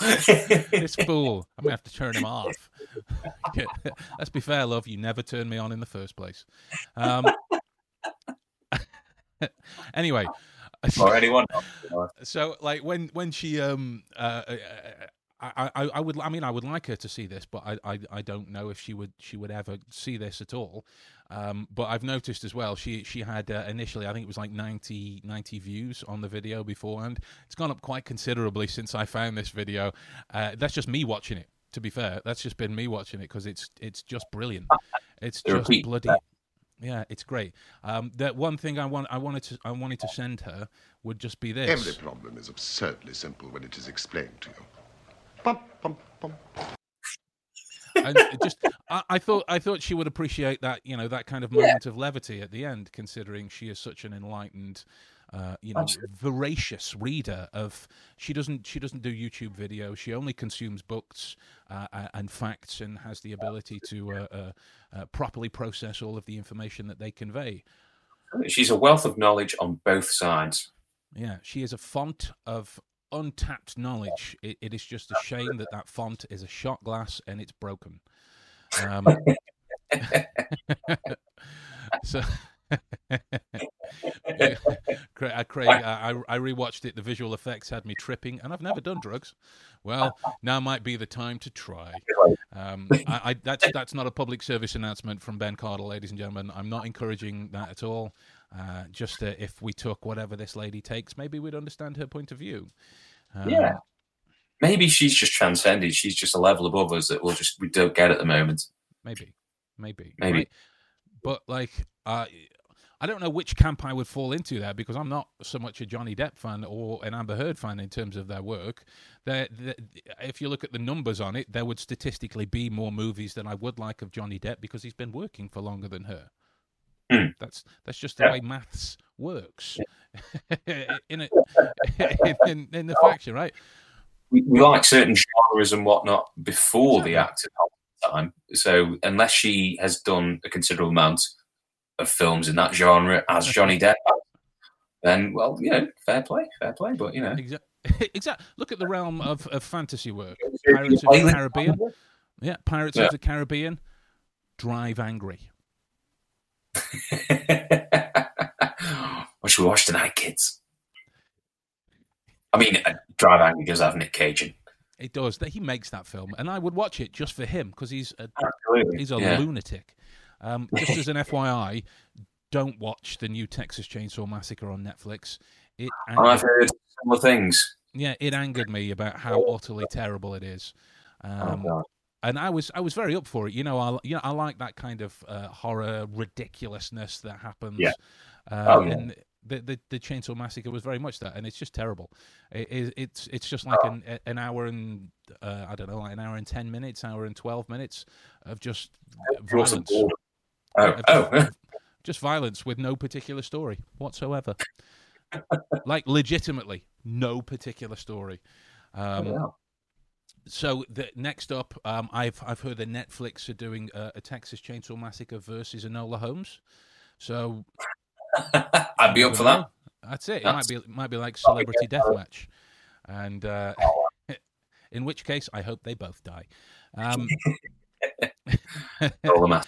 this fool, I'm gonna have to turn him off. Let's be fair, love. You never turned me on in the first place. Um, anyway, or anyone else. so like when when she um uh, uh, I, I I would I mean I would like her to see this, but I, I I don't know if she would she would ever see this at all. Um, but I've noticed as well she she had uh, initially I think it was like 90, 90 views on the video beforehand. It's gone up quite considerably since I found this video. Uh, that's just me watching it. To be fair, that's just been me watching it because it's it's just brilliant. It's just bloody. yeah. Yeah, it's great. Um, that one thing I want, I wanted to, I wanted to send her would just be this. Every problem is absurdly simple when it is explained to you. And just I, I thought I thought she would appreciate that you know that kind of moment of levity at the end, considering she is such an enlightened, uh, you know, Absolutely. voracious reader of. She doesn't she doesn't do YouTube videos. She only consumes books uh, and facts, and has the ability to uh, uh, uh, properly process all of the information that they convey. She's a wealth of knowledge on both sides. Yeah, she is a font of untapped knowledge. It, it is just a shame that that font is a shot glass and it's broken. Um, so, Craig, uh, Craig I, I rewatched it. The visual effects had me tripping, and I've never done drugs. Well, now might be the time to try. Um, I, I, that's that's not a public service announcement from Ben Cardall, ladies and gentlemen. I'm not encouraging that at all. Uh, just uh, if we took whatever this lady takes, maybe we'd understand her point of view. Um, Yeah. Maybe she's just transcended. She's just a level above us that we'll just we don't get at the moment. maybe, maybe, Maybe. right? But like, uh, I don't know which camp I would fall into there because I'm not so much a Johnny Depp fan or an Amber Heard fan in terms of their work. They're, if you look at the numbers on it, there would statistically be more movies than I would like of Johnny Depp because he's been working for longer than her. Hmm. That's that's just the Yeah. way maths works in, a, in in the faction, right? we, we like certain genres and whatnot before the Exactly. actor time. So unless she has done a considerable amount of films in that genre as Johnny Depp, then well, you know, fair play, fair play. But you know, Exactly. exactly. Look at the realm of, of fantasy work. Pirates of the Caribbean. Yeah, Pirates Yeah. of the Caribbean. Drive Angry. What should we watch tonight, kids? I mean, uh, Drive Angry does have Nick Cage in. It does. That he makes that film, and I would watch it just for him because he's a Absolutely. he's a yeah. lunatic. Um, just as an FYI, don't watch the new Texas Chainsaw Massacre on Netflix. It I've heard similar things. yeah, it angered me about how utterly terrible it is. Um, oh, God. And I was I was very up for it. You know, I you know I like that kind of uh, horror ridiculousness that happens. Yeah. Uh, Oh, yeah. And the, the the Chainsaw Massacre was very much that, and it's just terrible. It, it, it's it's just like an an hour and uh, I don't know, like an hour and ten minutes, hour and twelve minutes of just violence. Oh, oh. just, just violence with no particular story whatsoever. like legitimately, no particular story. Um, yeah. So the, next up, um, I've I've heard that Netflix are doing a, a Texas Chainsaw Massacre versus Enola Holmes. So I'd be up for that. That's it. It That's- might be it might be like celebrity deathmatch, and uh, in which case I hope they both die. Um, All the math.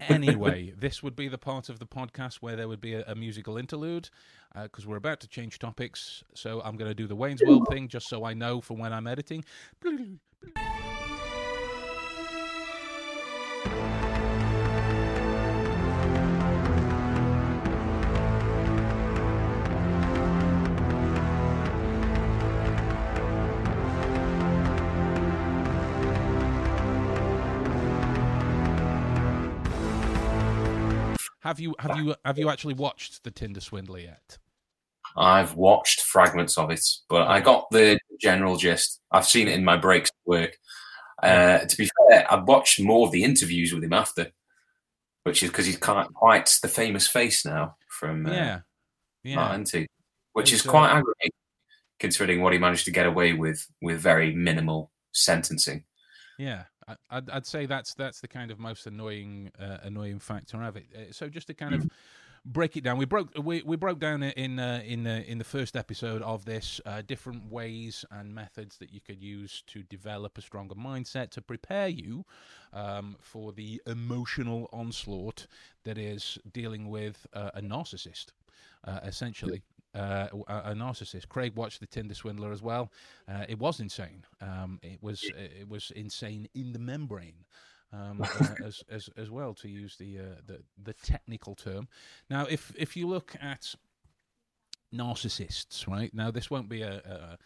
Anyway, this would be the part of the podcast where there would be a, a musical interlude uh, because we're about to change topics. So I'm going to do the Wayne's World thing just so I know for when I'm editing. Have you have you have you actually watched the Tinder Swindler yet? I've watched fragments of it, but I got the general gist. I've seen it in my breaks at work. Uh, to be fair, I've watched more of the interviews with him after, which is because he's quite, quite the famous face now from uh, yeah, yeah. Martin T, which It's, is uh, quite aggravating considering what he managed to get away with with very minimal sentencing. Yeah, I- I'd, I'd say that's that's the kind of most annoying uh, annoying factor of it. Uh, So just to kind of break it down, we broke we, we broke down it in uh, in in the first episode of this uh, different ways and methods that you could use to develop a stronger mindset to prepare you um, for the emotional onslaught that is dealing with uh, a narcissist, uh, essentially. Uh, a, a narcissist. Craig watched the Tinder Swindler as well. Uh, it was insane. Um, it was it was insane in the membrane. Um, uh, as, as as well to use the, uh, the the technical term. Now, if if you look at narcissists, right now, this won't be a, a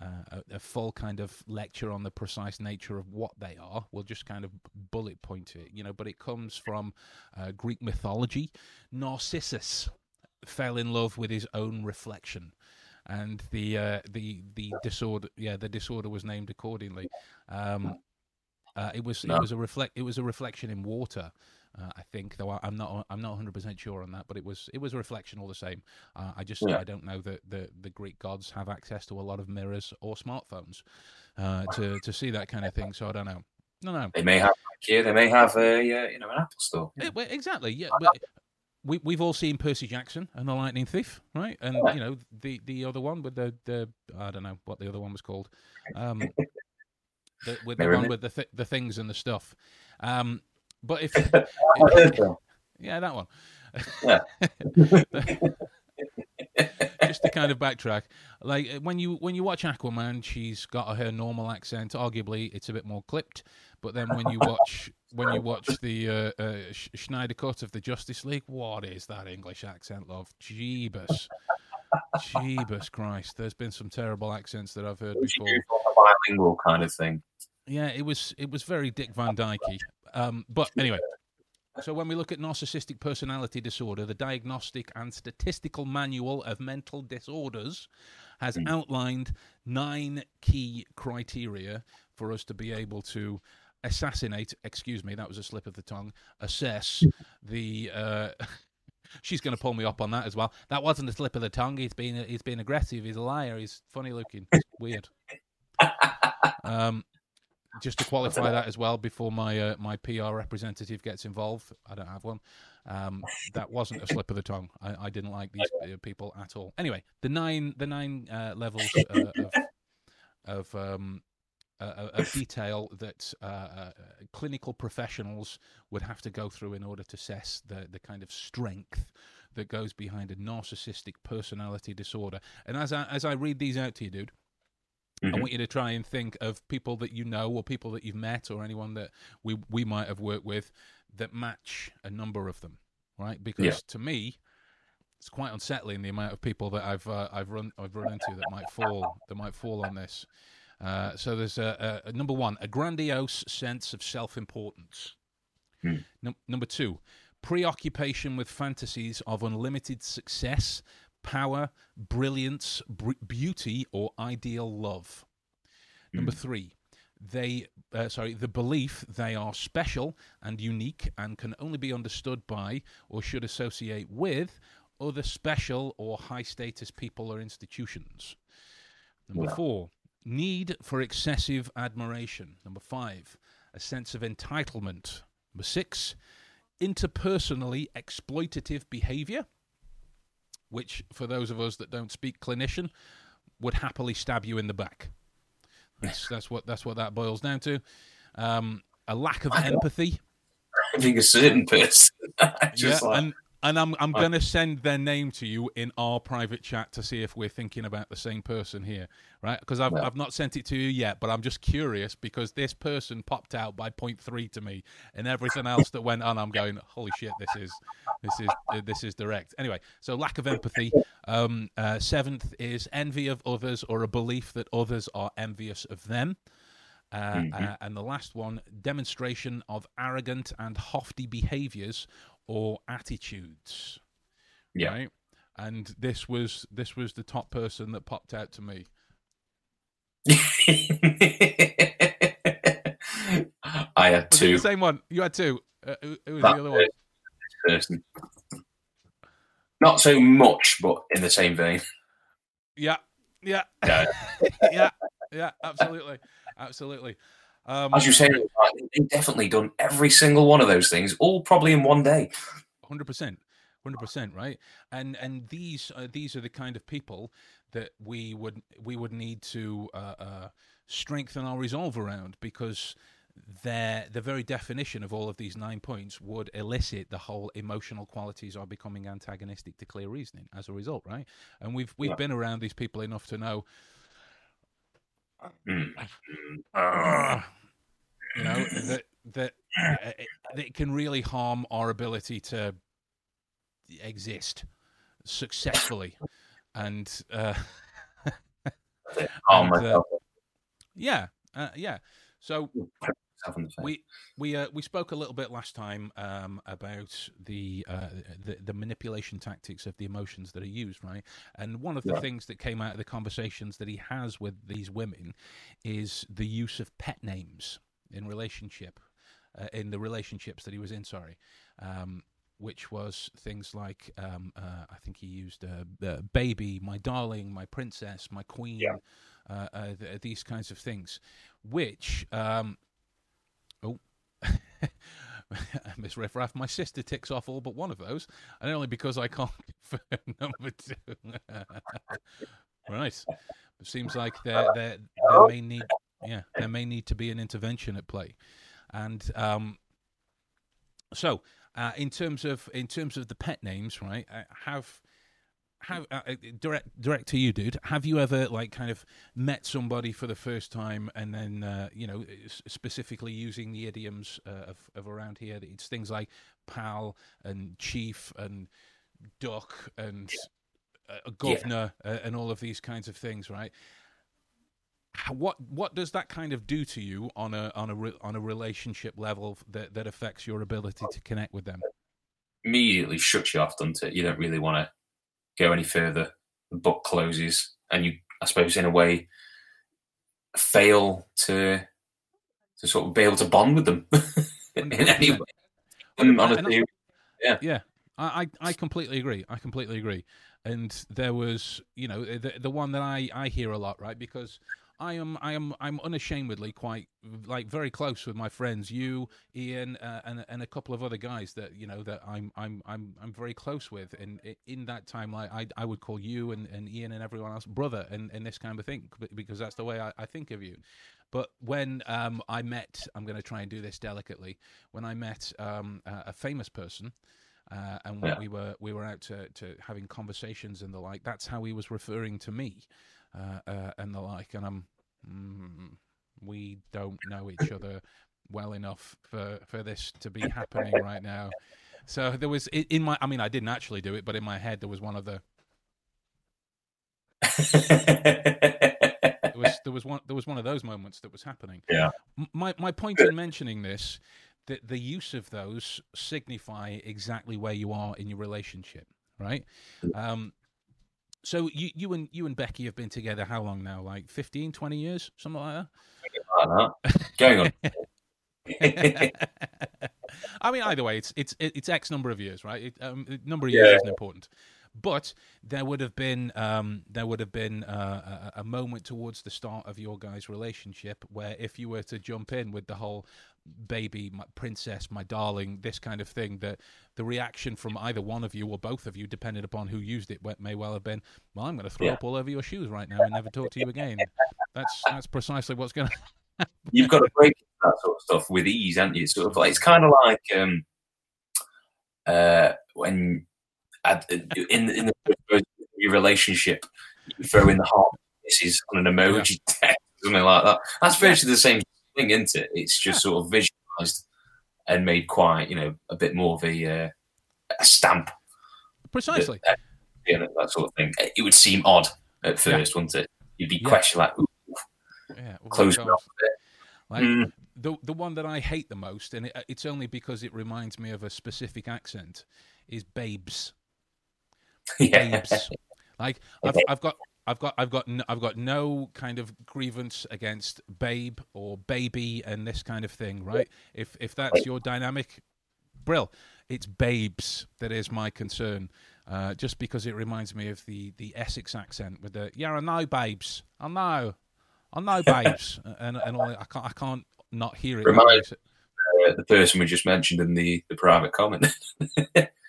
a, a full kind of lecture on the precise nature of what they are. We'll just kind of bullet point it, you know. But it comes from uh, Greek mythology. Narcissus fell in love with his own reflection, and the uh, the the disorder, yeah, the disorder was named accordingly. Um, uh, it was No. it was a reflect it was a reflection in water. Uh, I think, though I- I'm not I'm not 100 percent sure on that, but it was it was a reflection all the same. Uh, I just Yeah. I don't know that the the Greek gods have access to a lot of mirrors or smartphones uh, to to see that kind of thing. So I don't know. No, no, They may have here, they may have a uh, you know an Apple store. Eh, well, exactly. Yeah, but we we've all seen Percy Jackson and the Lightning Thief, right? And Yeah. you know the the other one with the the I don't know what the other one was called. Um, the, with the Mirror one with the th- the things and the stuff. Um, but if yeah, that one. Yeah. Just to kind of backtrack, like uh, when you when you watch Aquaman, she's got her normal accent. Arguably, it's a bit more clipped. But then when you watch when you watch the uh, uh, Snyder cut of the Justice League, what is that English accent, love? Jeebus, Jeebus Christ! There's been some terrible accents that I've heard before. a bilingual kind of thing. Yeah, it was it was very Dick Van Dyke. Um, but anyway, so when we look at narcissistic personality disorder, the Diagnostic and Statistical Manual of Mental Disorders has Mm. outlined nine key criteria for us to be able to assassinate. Excuse me, that was a slip of the tongue. Assess the. Uh, She's going to pull me up on that as well. That wasn't a slip of the tongue. He's been he's been aggressive. He's a liar. He's funny looking. It's weird. Um, just to qualify that as well before my uh, my PR representative gets involved, I don't have one. Um, that wasn't a slip of the tongue. I, I didn't like these uh, people at all. Anyway, the nine the nine uh, levels uh, of of um, uh, of detail that uh, uh, clinical professionals would have to go through in order to assess the the kind of strength that goes behind a narcissistic personality disorder. And as I as I read these out to you, dude, I Mhm. want you to try and think of people that you know or people that you've met or anyone that we we might have worked with that match a number of them, right? Because Yeah. to me, it's quite unsettling the amount of people that I've uh, I've run I've run into that might fall that might fall on this. Uh, so there's a, a, a number one, a grandiose sense of self-importance. Hmm. Num- number two, preoccupation with fantasies of unlimited success, power, brilliance, br- beauty, or ideal love. Number three, they uh, sorry the belief they are special and unique and can only be understood by or should associate with other special or high status people or institutions. Number Yeah. four, need for excessive admiration. Number five, a sense of entitlement. Number six, interpersonally exploitative behavior, which for those of us that don't speak clinician would happily stab you in the back. That's that's what that's what that boils down to. Um, a lack of empathy. I. Being a certain person. Just yeah, like, and and I'm I'm going to send their name to you in our private chat to see if we're thinking about the same person here, right? Because I've Yeah. I've not sent it to you yet, but I'm just curious because this person popped out by point three to me, and everything else that went on, I'm going, holy shit, this is this is uh, this is direct. Anyway, so lack of empathy. Um, uh, seventh is envy of others or a belief that others are envious of them. Uh, Mhm. uh, and the last one, demonstration of arrogant and haughty behaviors or attitudes. Yeah. Right? And this was this was the top person that popped out to me. I had Was two. the same one? You had two. Uh, who, who was That the other one? person. Not so much, but in the same vein. Yeah, yeah, Yeah. yeah, yeah. Absolutely, absolutely. Um, As you say, they've definitely done every single one of those things, all probably in one day. hundred percent, hundred percent, right? And and these uh, these are the kind of people that we would we would need to uh, uh, strengthen our resolve around because their the very definition of all of these nine points would elicit the whole emotional qualities are becoming antagonistic to clear reasoning as a result, right? And we've we've Yeah. been around these people enough to know. You know that that uh, it, it can really harm our ability to exist successfully and uh And, uh, yeah uh, yeah so myself in the face. we we uh, we spoke a little bit last time um, about the, uh, the the manipulation tactics of the emotions that are used, right? And one of the Yeah. things that came out of the conversations that he has with these women is the use of pet names in relationship, uh, in the relationships that he was in. Sorry. Um, which was things like um, uh, I think he used uh, uh, "baby," "my darling," "my princess," "my queen," Yeah. Uh, uh, th- these kinds of things, which um, oh, Miss Riff Raff, my sister ticks off all but one of those, and only because I can't confirm number two. right, it seems like there there there may need yeah there may need to be an intervention at play, and um, so uh, in terms of in terms of the pet names, right? Uh, have how uh, uh, direct direct to you, dude? Have you ever like kind of met somebody for the first time and then uh, you know specifically using the idioms uh, of of around here? It's things like pal and chief and duck and uh, a governor uh, and all of these kinds of things, right? What what does that kind of do to you on a on a re, on a relationship level that that affects your ability to connect with them? Immediately shuts you off, doesn't it? You don't really want to go any further. The book closes, and you, I suppose, in a way, fail to to sort of be able to bond with them in any way. And on a And I- theory, Yeah, I, I, I completely agree. I completely agree. And there was, you know, the the one that I I hear a lot, right? Because I am I am I'm unashamedly quite like very close with my friends, you, Ian, uh, and and a couple of other guys that you know that I'm I'm I'm I'm very close with, and in that time, like I I would call you and, and Ian and everyone else brother, and, and this kind of thing because that's the way I, I think of you. But when um, I met, I'm going to try and do this delicately. When I met um, a famous person, uh, and yeah. we were we were out to, to having conversations and the like. That's how he was referring to me, uh, uh, and the like. And I'm, mm, we don't know each other well enough for for this to be happening right now. So there was in my, I mean, I didn't actually do it, but in my head there was one of the. there was there was one there was one of those moments that was happening. Yeah. My my point in mentioning this the, the use of those signify exactly where you are in your relationship, right? Um, so you, you and you and Becky have been together how long now? Like 15, 20 years, something like that. Going on. I mean, either way, it's it's it's X number of years, right? It, um, number of years yeah. isn't important, but there would have been um, there would have been uh, a, a, moment towards the start of your guys' relationship where if you were to jump in with the whole baby, my princess, my darling, this kind of thing, that the reaction from either one of you or both of you, depending upon who used it, may well have been, "Well, I'm going to throw yeah. up all over your shoes right now and never talk to you again." That's that's precisely what's going to. You've got to break that sort of stuff with ease, haven't you? Sort of like it's kind of like um, uh, when at, in in the, your relationship, you throw in the heart kisses on an emoji yeah. text, something like that. That's virtually the same thing, isn't it? It's just yeah. sort of visualized and made quite, you know, a bit more of a, uh, a stamp. Precisely. That, you know, that sort of thing. It would seem odd at first, yeah. wouldn't it? You'd be yeah. questioning like, yeah, close off a bit. Like, mm. the the one that I hate the most, and it, it's only because it reminds me of a specific accent, is babes. Babes. like I've I've got I've got I've got no, I've got no kind of grievance against babe or baby and this kind of thing, right? If if that's your dynamic, brill. It's babes that is my concern, uh, just because it reminds me of the the Essex accent with the yeah I know babes I know I know babes and and all, I can't I can't not hear it. Reminds uh, the person we just mentioned in the the private comment.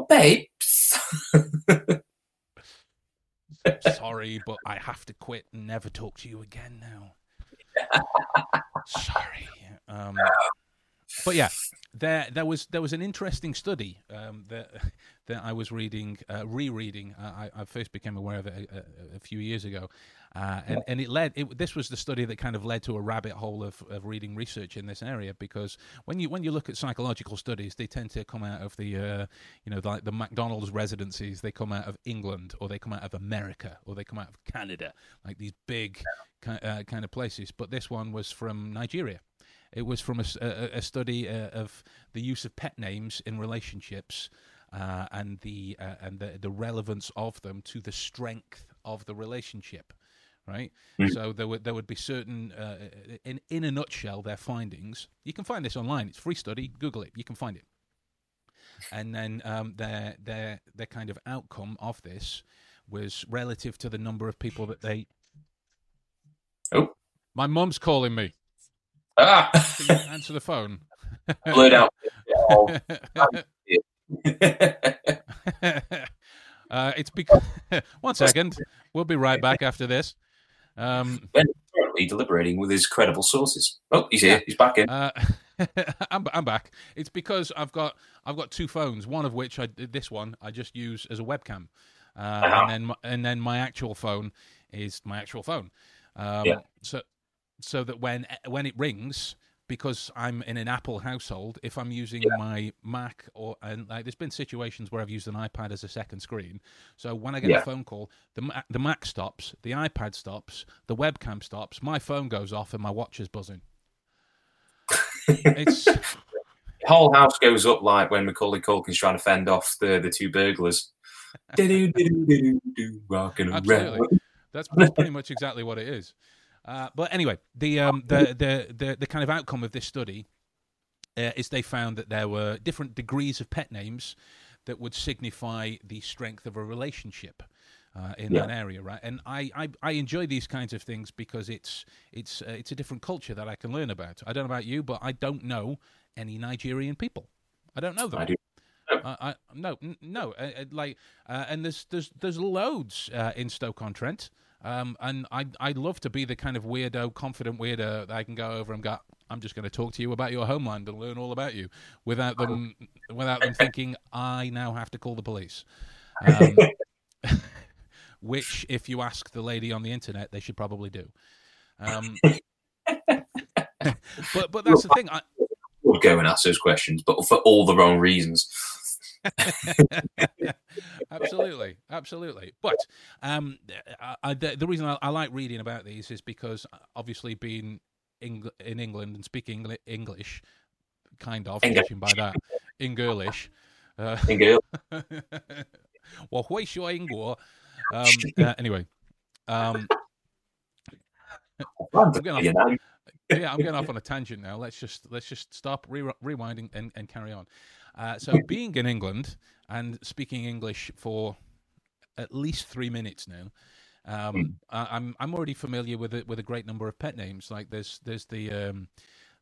oh, babes. Sorry, but I have to quit and never talk to you again now. Sorry. Um, but yeah, there there was there was an interesting study um, that that I was reading, uh, rereading. I, I first became aware of it a, a, a few years ago, uh, and and it led. It, this was the study that kind of led to a rabbit hole of, of reading research in this area because when you when you look at psychological studies, they tend to come out of the uh, you know like the McDonald's residencies. They come out of England or they come out of America or they come out of Canada, like these big uh, kind of places. But this one was from Nigeria. It was from a, a, a study uh, of the use of pet names in relationships uh, and the uh, and the, the relevance of them to the strength of the relationship. Right, mm. so there would there would be certain uh, in in a nutshell their findings. You can find this online. It's free study. Google it. You can find it. And then um, their their their kind of outcome of this was relative to the number of people that they. Oh, my mum's calling me. Ah, answer the phone. Blurred out. uh, it's because one second. We'll be right back after this. Um, ben currently deliberating with his credible sources. Oh, he's here. Yeah. He's back in. Uh, I'm, I'm back. It's because I've got I've got two phones. One of which I this one I just use as a webcam, uh, uh-huh. and then and then my actual phone is my actual phone. Um, yeah. So so that when when it rings, because I'm in an Apple household, if I'm using yeah. my Mac or and like there's been situations where I've used an iPad as a second screen. So when I get yeah. a phone call, the the Mac stops, the iPad stops, the webcam stops, my phone goes off, and my watch is buzzing. it's the whole house goes up like when Macaulay Culkin's trying to fend off the the two burglars. Absolutely. That's, that's pretty much exactly what it is. Uh, but anyway, the, um, the, the the the kind of outcome of this study uh, is they found that there were different degrees of pet names that would signify the strength of a relationship. uh, in Yeah. that area, right? And I, I, I enjoy these kinds of things because it's it's uh, it's a different culture that I can learn about. I don't know about you, but I don't know any Nigerian people. I don't know them. I do. Uh, I, no, n- no, uh, uh, like, uh, and there's there's there's loads uh, in Stoke on Trent, um, and I I'd love to be the kind of weirdo, confident weirdo that I can go over and go. I'm just going to talk to you about your homeland and learn all about you without them without them thinking I now have to call the police. Um, which, if you ask the lady on the internet, they should probably do. Um, but but that's the thing. I, Would go and ask those questions, but for all the wrong reasons. absolutely, absolutely. But um, I, I, the, the reason I, I like reading about these is because uh, obviously being Eng- in England and speaking Engli- English, kind of, English. by that, English. Uh, well, why should I Ingor? Um, uh, anyway, um, "I'm I'm gonna- yeah, I'm getting off on a tangent now. Let's just let's just stop re- rewinding and, and carry on. Uh, so, being in England and speaking English for at least three minutes now, um, I, I'm I'm already familiar with it with a great number of pet names. Like there's there's the um,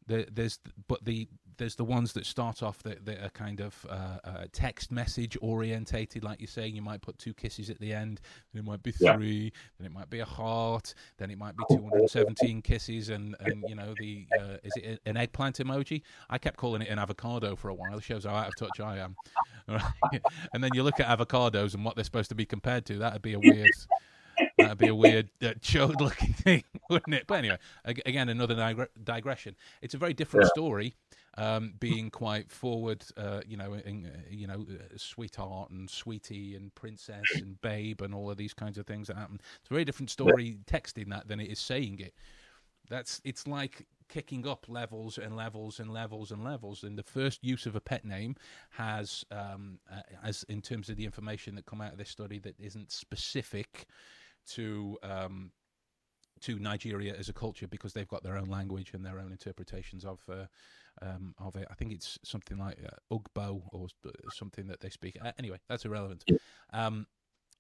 the, there's but the there's the ones that start off that, that are kind of uh, uh, text message orientated, like you're saying. You might put two kisses at the end. Then it might be Yeah. three. Then it might be a heart. Then it might be 217 kisses, and and you know the uh, is it an eggplant emoji? I kept calling it an avocado for a while. It shows how out of touch I am. Right? and then you look at avocados and what they're supposed to be compared to. That'd be a weird. That'd be a weird, uh, chode-looking thing, wouldn't it? But anyway, again, another digre- digression. It's a very different Yeah. story, um, being quite forward, uh, you know, in, you know, uh, sweetheart and sweetie and princess and babe and all of these kinds of things that happen. It's a very different story texting that than it is saying it. That's it's like kicking up levels and levels and levels and levels. And the first use of a pet name has, um, uh, as in terms of the information that come out of this study, that isn't specific to um, to Nigeria as a culture because they've got their own language and their own interpretations of uh, um, of it. I think it's something like uh, Ugbo or something that they speak. Uh, anyway, that's irrelevant. Um,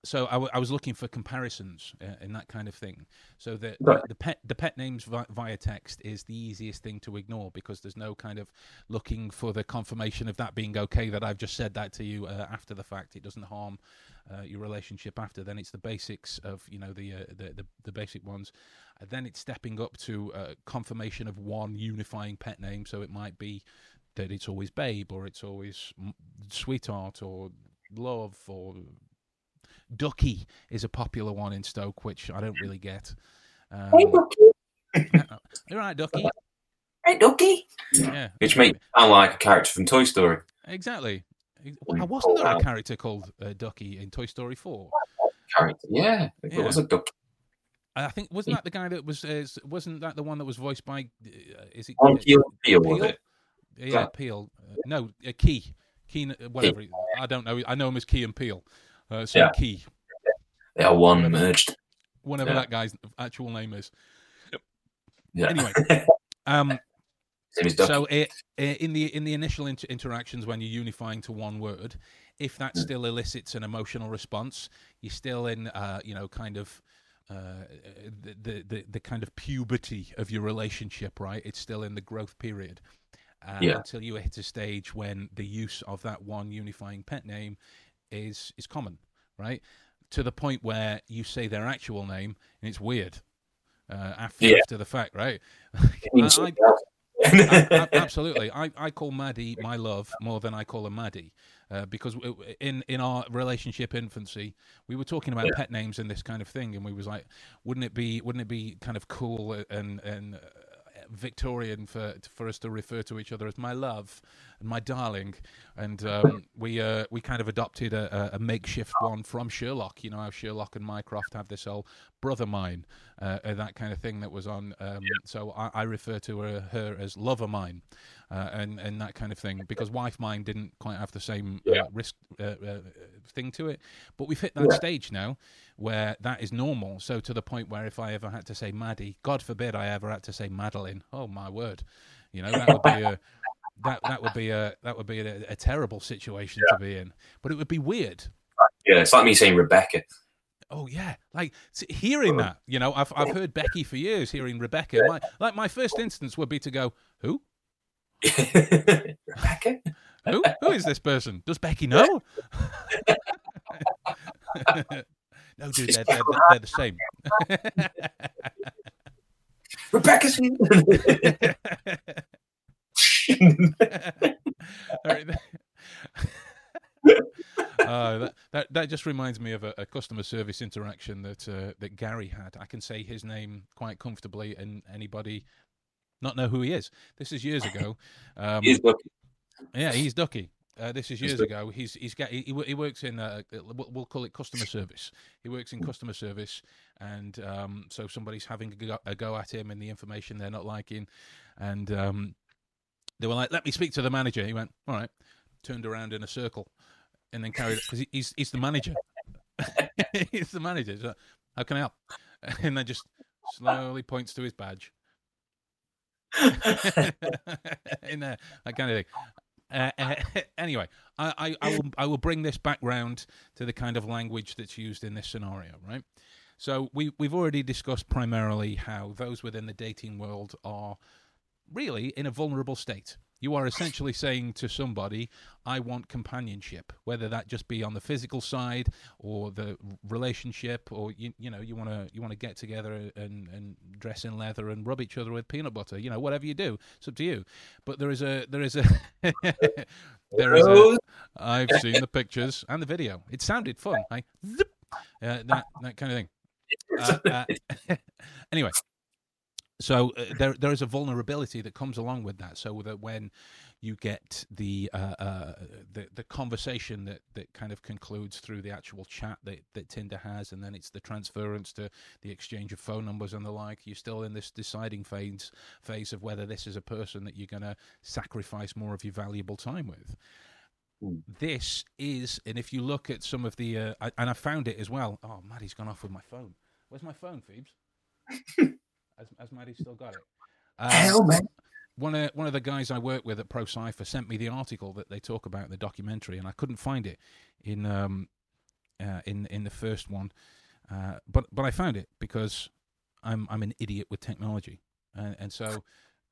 so I, w- I was looking for comparisons uh, in that kind of thing. So the, Right. the the pet the pet names vi- via text is the easiest thing to ignore because there's no kind of looking for the confirmation of that being okay that I've just said that to you uh, after the fact. It doesn't harm uh, your relationship after. Then it's the basics of you know the uh, the, the the basic ones. Uh, then it's stepping up to uh, confirmation of one unifying pet name. So it might be that it's always babe or it's always sweetheart or love or ducky is a popular one in Stoke, which I don't really get. Um, Hey, Ducky. you're right, ducky. Hey, Ducky. Yeah, Which makes it sound like a character from Toy Story. exactly. Well, wasn't there a character called uh, Ducky in Toy Story Four? Character, yeah. It Yeah. was a duck. I think wasn't that the guy that was uh, wasn't that the one that was voiced by uh, is it uh, Peele, was Peele? it? Yeah, Peele. Uh, no, uh, Key. Key, whatever. he- I don't know. I know him as Key and Peele. Uh, so Yeah. Key, They are one Whatever. merged. whatever Yeah. that guy's actual name is. Yeah. Anyway, um, His name is Ducky. So it, in the in the initial inter- interactions when you're unifying to one word, if that Mm. still elicits an emotional response, you're still in, uh, you know, kind of. Uh, the, the the kind of puberty of your relationship, right? It's still in the growth period. uh, Yeah. until you hit a stage when the use of that one unifying pet name is is common, right? To the point where you say their actual name and it's weird uh, after Yeah. after the fact, right? It means I- something else. A- a- absolutely. I, I call Maddie my love more than I call her Maddie. Uh, because in in our relationship infancy, we were talking about Yeah. pet names and this kind of thing, and we was like, wouldn't it be wouldn't it be kind of cool and and uh, Victorian for for us to refer to each other as my love and my darling, and um, we uh, we kind of adopted a, a- makeshift one from Sherlock. You know how Sherlock and Mycroft have this whole brother mine, uh, uh, that kind of thing that was on. Um, So I, I refer to her, her as lover mine, uh, and and that kind of thing because wife mine didn't quite have the same Yeah. uh, risk uh, uh, thing to it. But we've hit that Yeah. stage now where that is normal. So to the point where if I ever had to say Maddie, God forbid I ever had to say Madeline. Oh my word, you know that would be a that that would be a that would be a, a terrible situation to be in. But it would be weird. Yeah, it's like me saying Rebecca. Oh yeah, like hearing that, you know, I've I've heard Becky for years. Hearing Rebecca, my, like my first instance would be to go, who, Rebecca? who, who is this person? Does Becky know? no, dude, they're, they're, they're the same. Rebecca's right. Uh, that, that that just reminds me of a, a customer service interaction that uh, that Gary had. I can say his name quite comfortably, and anybody not know who he is. This is years ago. Um, He's lucky. yeah, he's Ducky. Uh, this is years Ducky. ago. He's he's got he, he works in uh, we'll we'll call it customer service. He works in customer service, and um, so somebody's having a go, a go at him and the information they're not liking, and um, they were like, "Let me speak to the manager." He went, "All right," turned around in a circle, and then carried because he's he's the manager. he's the manager. So, How can I help? And then just slowly points to his badge. in there, that kind of thing. Uh, uh, anyway, I, I, I will I will bring this back round to the kind of language that's used in this scenario, right? So we we've already discussed primarily how those within the dating world are really in a vulnerable state. You are essentially saying to somebody, "I want companionship," whether that just be on the physical side or the relationship, or you you know you want to you want to get together and and dress in leather and rub each other with peanut butter. You know whatever you do, it's up to you. But there is a there is a there is a I've seen the pictures and the video. It sounded fun. I uh, that that kind of thing. Uh, uh, anyway, so uh, there there is a vulnerability that comes along with that. So that when you get the uh, uh, the the conversation that that kind of concludes through the actual chat that that Tinder has, and then it's the transference to the exchange of phone numbers and the like. You're still in this deciding phase phase of whether this is a person that you're going to sacrifice more of your valuable time with Hmm. this is, and if you look at some of the, uh, I, and I found it as well. Oh, Maddie's gone off with my phone. Where's my phone, Phoebes? has, has Maddie still got it? Um, Hell, man. one of one of the guys I work with at Pro Cipher sent me the article that they talk about in the documentary, and I couldn't find it in um, uh, in in the first one, uh, but but I found it because I'm I'm an idiot with technology, and, and so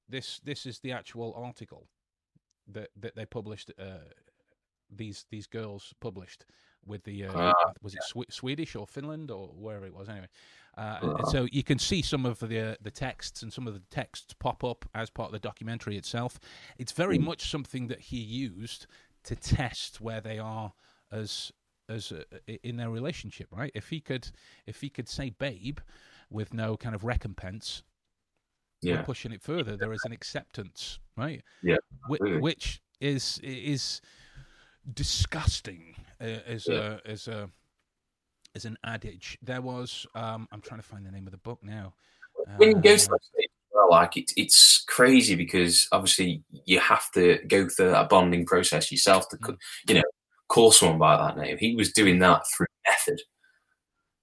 this this is the actual article that that they published. Uh, these these girls published with the uh, Ah. was it Swe- Swedish or Finland or wherever it was anyway. Uh, and so you can see some of the the texts and some of the texts pop up as part of the documentary itself. It's very Mm. much something that he used to test where they are as as uh, in their relationship, right? If he could if he could say babe with no kind of recompense, Yeah. pushing it further. There is an acceptance, right? Yeah, absolutely. which is is disgusting as Yeah. a as a as an adage. There was um, I'm trying to find the name of the book now. when you go to Um, that stage, well, like it, it's crazy because obviously you have to go through a bonding process yourself to, co- you know, call someone by that name. He was doing that through method,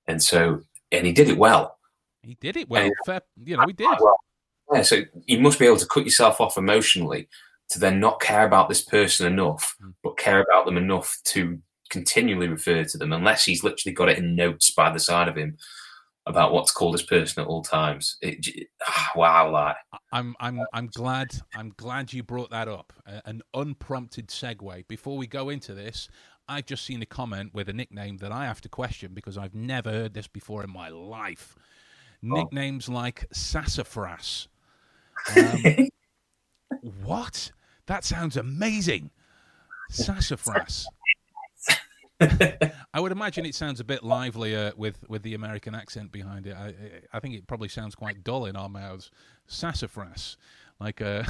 and so and he did it well. he did it well. Fair, you know, he did. Well, yeah, so you must be able to cut yourself off emotionally to then not care about this person enough, Mm. but care about them enough to continually refer to them, unless he's literally got it in notes by the side of him about what's called this person at all times. It, ah, wow, like I'm I'm I'm glad I'm glad you brought that up. Uh, an unprompted segue. Before we go into this, I've just seen a comment with a nickname that I have to question because I've never heard this before in my life. Nicknames like Sassafras. Um, what? That sounds amazing. Sassafras. I would imagine it sounds a bit livelier with, with the American accent behind it. I, I think it probably sounds quite dull in our mouths. Sassafras. Like, uh,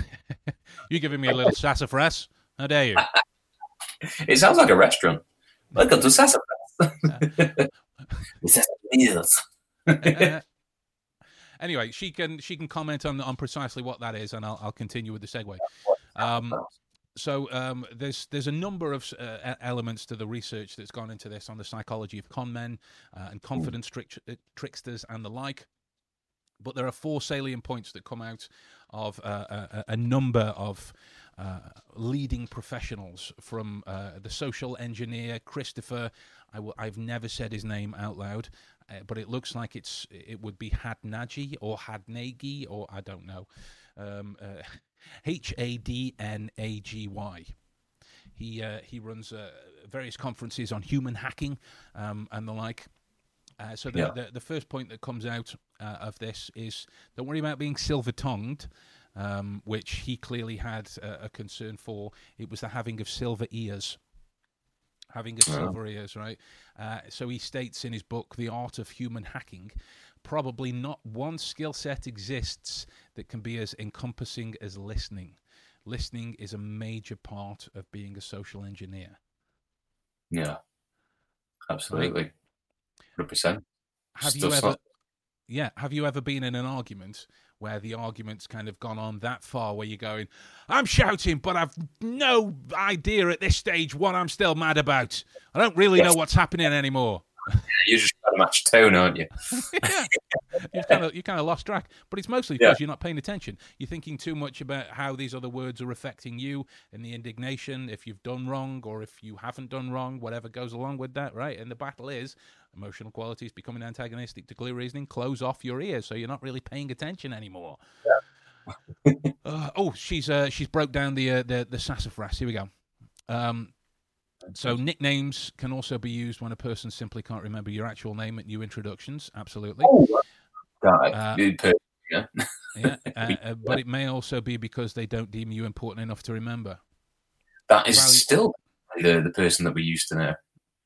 you giving me a little sassafras? How dare you? it sounds like a restaurant. Welcome to Sassafras. Sassafras. anyway, she can she can comment on on precisely what that is, and I'll I'll continue with the segue. Um, so um, there's there's a number of uh, elements to the research that's gone into this on the psychology of con men uh, and confidence trick- uh, tricksters and the like. But there are four salient points that come out of uh, a, a number of uh, leading professionals from uh, the social engineer Christopher. I will, I've never said his name out loud, uh, but it looks like it's it would be Hadnagy or Hadnagy or I don't know. Um, uh, H A D N A G Y. He uh, he runs uh, various conferences on human hacking um, and the like. Uh, so the, Yeah. the the first point that comes out uh, of this is don't worry about being silver tongued, um, which he clearly had a, a concern for. It was the having of silver ears. Having of Wow. silver ears, right? Uh, so he states in his book, The Art of Human Hacking, probably not one skill set exists that can be as encompassing as listening. Listening is a major part of being a social engineer. Yeah, absolutely, hundred percent. Have you ever, not- yeah, have you ever been in an argument where the argument's kind of gone on that far where you're going, I'm shouting, but I've no idea at this stage what I'm still mad about. I don't really Yes. know what's happening anymore. You're just trying to match tone, aren't you? yeah. You kind of you kind of lost track, but it's mostly Yeah. because you're not paying attention. You're thinking too much about how these other words are affecting you and the indignation if you've done wrong or if you haven't done wrong, whatever goes along with that, right? And the battle is emotional qualities becoming antagonistic to clear reasoning. Close off your ears, so you're not really paying attention anymore. uh, oh, she's uh, she's broke down the uh, the the sassafras. Here we go. Um, so nicknames can also be used when a person simply can't remember your actual name at new introductions. Absolutely. Oh. Uh, yeah. yeah, uh, uh, but it may also be because they don't deem you important enough to remember. That is Value- still the the person that we used to know.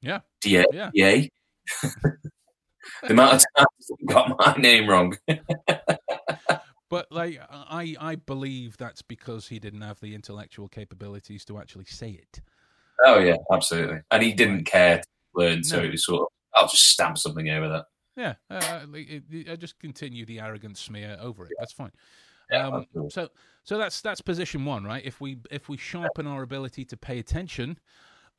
Yeah. DA. Yeah. DA. the amount of times we got my name wrong. But like, I I believe that's because he didn't have the intellectual capabilities to actually say it. Oh yeah, absolutely. And he didn't care to learn, so No. it was sort of I'll just stamp something over that. Yeah, uh, it, it- I just continue the arrogant smear over it. That's fine. Yeah, Um, so so that's that's position one, right? If we if we sharpen our ability to pay attention,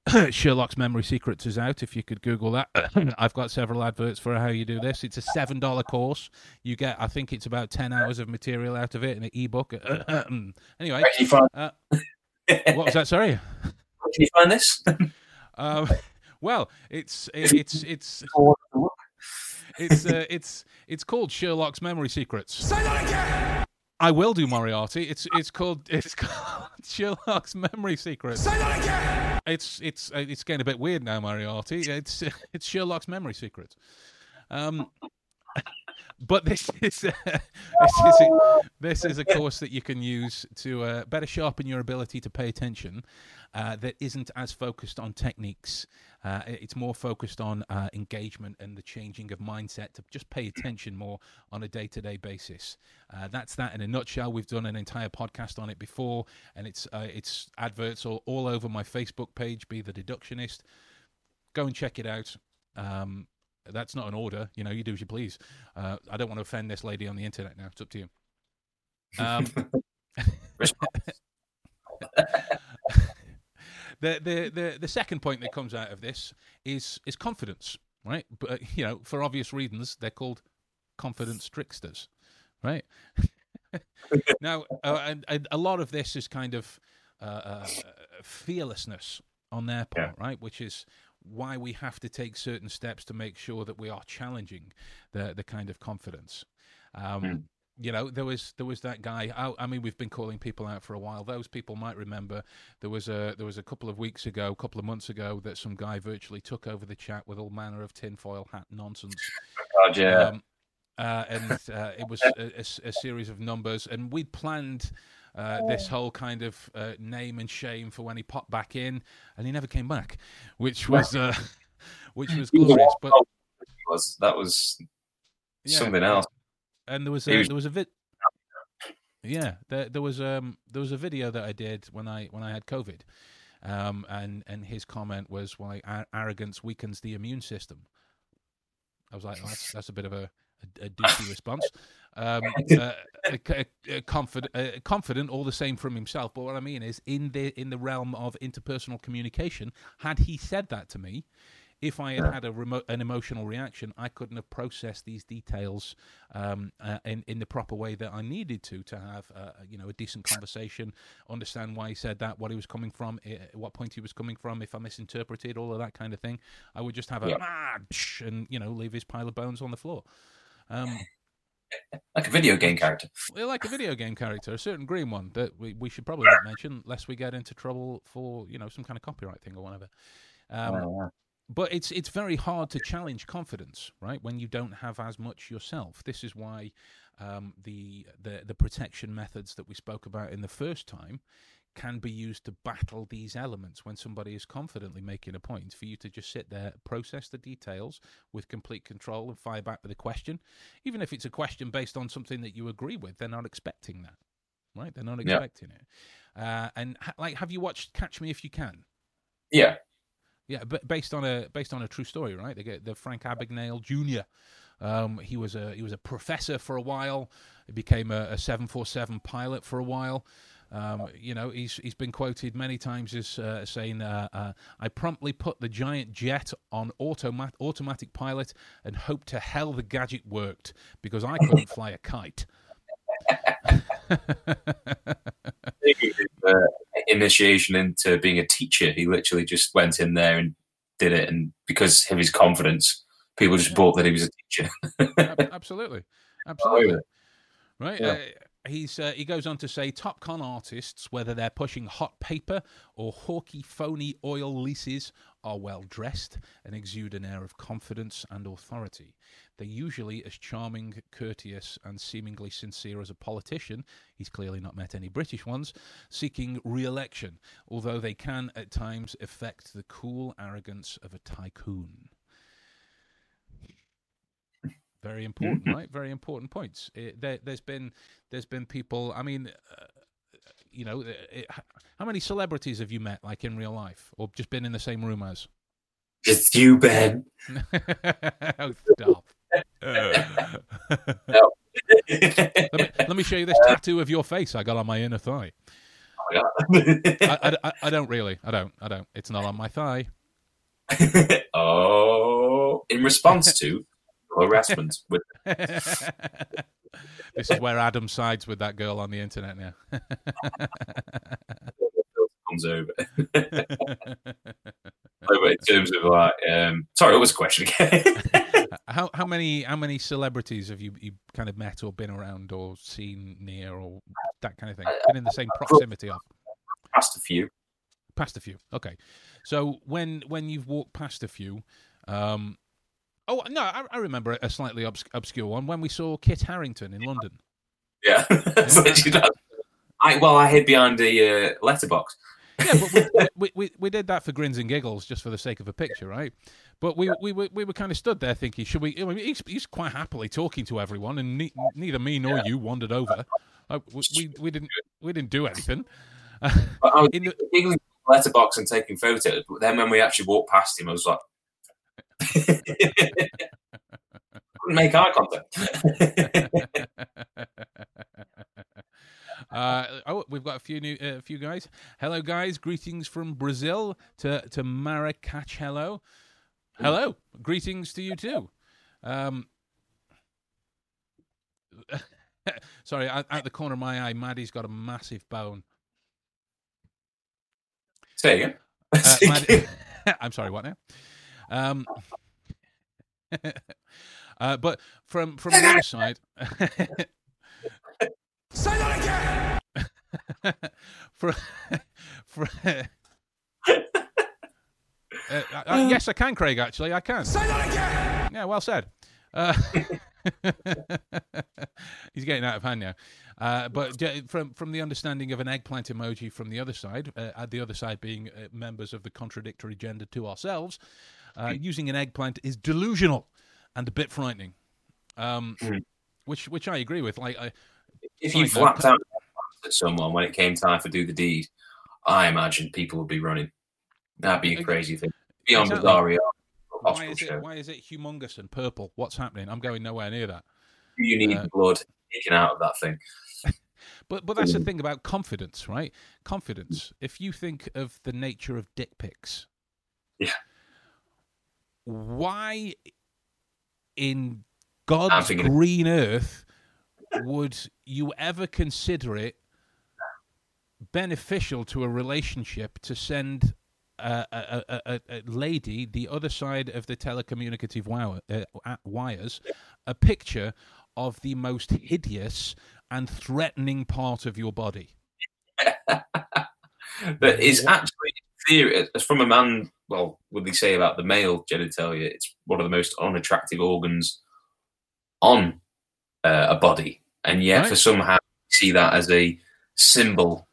Sherlock's Memory Secrets is out. If you could Google that, I've got several adverts for how you do this. It's a seven dollar course. You get, I think it's about ten hours of material out of it in an ebook. anyway, Where can you find? uh, what was that? Sorry. Where can you find this? Um, well, it's it's it's it's uh, it's it's called Sherlock's Memory Secrets. Say that again. I will do Moriarty. It's it's called it's called Sherlock's Memory Secrets. Say that again. It's it's uh, it's getting a bit weird now, Moriarty. It's it's Sherlock's Memory Secrets. Um, but this is uh, this is a, this is a course that you can use to uh, better sharpen your ability to pay attention. Uh, that isn't as focused on techniques. Uh, it's more focused on uh, engagement and the changing of mindset to just pay attention more on a day-to-day basis. Uh, that's that in a nutshell. We've done an entire podcast on it before, and it's uh, it's adverts all, all over my Facebook page. Be the deductionist. Go and check it out. Um, that's not an order. You know, you do as you please. Uh, I don't want to offend this lady on the internet now. It's up to you. Um, the, the the the second point that comes out of this is is confidence, right? But uh, you know, for obvious reasons, they're called confidence tricksters, right? now, uh, and, a lot of this is kind of uh, uh, fearlessness on their part, right? Which is why we have to take certain steps to make sure that we are challenging the the kind of confidence. Um, Mm. You know, there was there was that guy. I, I mean, we've been calling people out for a while. Those people might remember there was a there was a couple of weeks ago, a couple of months ago, that some guy virtually took over the chat with all manner of tinfoil hat nonsense. God, yeah. Um, uh, and uh, it was a series of numbers, and we'd planned uh, this whole kind of uh, name and shame for when he popped back in, and he never came back, which was uh, which was glorious. But was that was yeah, something else. And there was a, there was a vid. Yeah, there, there was um there was a video that I did when I when I had COVID, um and and his comment was why ar- arrogance weakens the immune system. I was like, oh, that's that's a bit of a a, a douchey response. Um, uh, uh, uh, confident, confident, all the same from himself. But what I mean is, in the in the realm of interpersonal communication, had he said that to me, if I had had a remote, an emotional reaction, I couldn't have processed these details um, uh, in in the proper way that I needed to to have uh, you know a decent conversation, understand why he said that, what he was coming from, eh, what point he was coming from, if I misinterpreted all of that kind of thing. I would just have a Yeah. ah, and you know leave his pile of bones on the floor. Um, like a video game character. Well, like a video game character, a certain green one that we, we should probably not mention, lest we get into trouble for you know some kind of copyright thing or whatever. Um, Uh, but it's it's very hard to challenge confidence, right? When you don't have as much yourself. This is why um, the the the protection methods that we spoke about in the first time can be used to battle these elements when somebody is confidently making a point for you to just sit there process the details with complete control and fire back with a question even if it's a question based on something that you agree with they're not expecting that right they're not Yeah. expecting it uh, and ha- like have you watched catch me if you can yeah, yeah, but based on a based on a true story, right? They get the Frank Abagnale Jr. Um, he was a he was a professor for a while. He became a, a seven four seven pilot for a while. Um, you know, he's he's been quoted many times as uh, saying, uh, uh, "I promptly put the giant jet on automat- automatic pilot and hoped to hell the gadget worked because I couldn't fly a kite." initiation into being a teacher. He literally just went in there and did it, and because of his confidence, people just bought that he was a teacher. Ab- absolutely, absolutely. yeah. Right. Yeah. Uh, he's uh, he goes on to say top con artists, whether they're pushing hot paper or hawky, phony oil leases, are well dressed and exude an air of confidence and authority. They're usually as charming, courteous, and seemingly sincere as a politician. He's clearly not met any British ones seeking re-election, although they can at times affect the cool arrogance of a tycoon. Very important, mm-hmm. right? Very important points. It, there, there's been there's been people. I mean, uh, you know, eh, eh, it, how many celebrities have you met, like in real life, or just been in the same room as? Just you, Ben. oh, stop. Let, me, let me show you this tattoo of your face I got on my inner thigh. I, I, I don't really. I don't. I don't. It's not on my thigh. oh, in response to harassment with this is where Adam sides with that girl on the internet now. comes over. Over in terms of like, um, sorry, what was the question again? How how many how many celebrities have you, you kind of met or been around or seen near or that kind of thing? Been in the same proximity of? Past a few. Past a few. Okay. So when when you've walked past a few, um, oh no, I, I remember a slightly obs- obscure one when we saw Kit Harington in London. Yeah. It's literally that. I, well, I hid behind a uh, letterbox. Yeah, but we, we, we, we did that for grins and giggles, just for the sake of a picture, right? But we we were we were kind of stood there thinking, should we? I mean, he's, he's quite happily talking to everyone, and ne- neither me nor you wandered over. Uh, we, we we didn't we didn't do anything. But I was In the- giggling letterbox and taking photos. But then when we actually walked past him, I was like, couldn't make eye contact. Uh, oh, we've got a few new, a few guys. Hello, guys. Greetings from Brazil to to Marrakech. Hello, hello. Greetings to you too. Um, sorry, out, out the corner of my eye, Maddie's got a massive bone. Say again. Uh, Maddie, I'm sorry. What now? Um, uh, but from from the other side. Say that again! for, for, uh, uh, yes, I can, Craig. Actually, I can. Say that again! Yeah, well said. Uh, he's getting out of hand now. Uh, but from from the understanding of an eggplant emoji from the other side, uh, at the other side being uh, members of the contradictory gender to ourselves, uh, using an eggplant is delusional and a bit frightening. Um, Mm. which which I agree with. Like, I, If you flapped out at someone when it came time for do the deed, I imagine people would be running. That'd be a crazy thing. Beyond Exactly. Bizarre why hospital is it why is it humongous and purple? What's happening? I'm going nowhere near that. You need uh, blood taken out of that thing. But but that's the thing about confidence, right? Confidence. If you think of the nature of dick pics, Yeah. why in God's green earth would you ever consider it beneficial to a relationship to send a, a, a, a, lady the other side of the telecommunicative wire, uh, wires a picture of the most hideous and threatening part of your body? But it's actually theory from a man. Well, would they say about the male genitalia? It's one of the most unattractive organs on uh, a body, and yet Right. for somehow see that as a symbol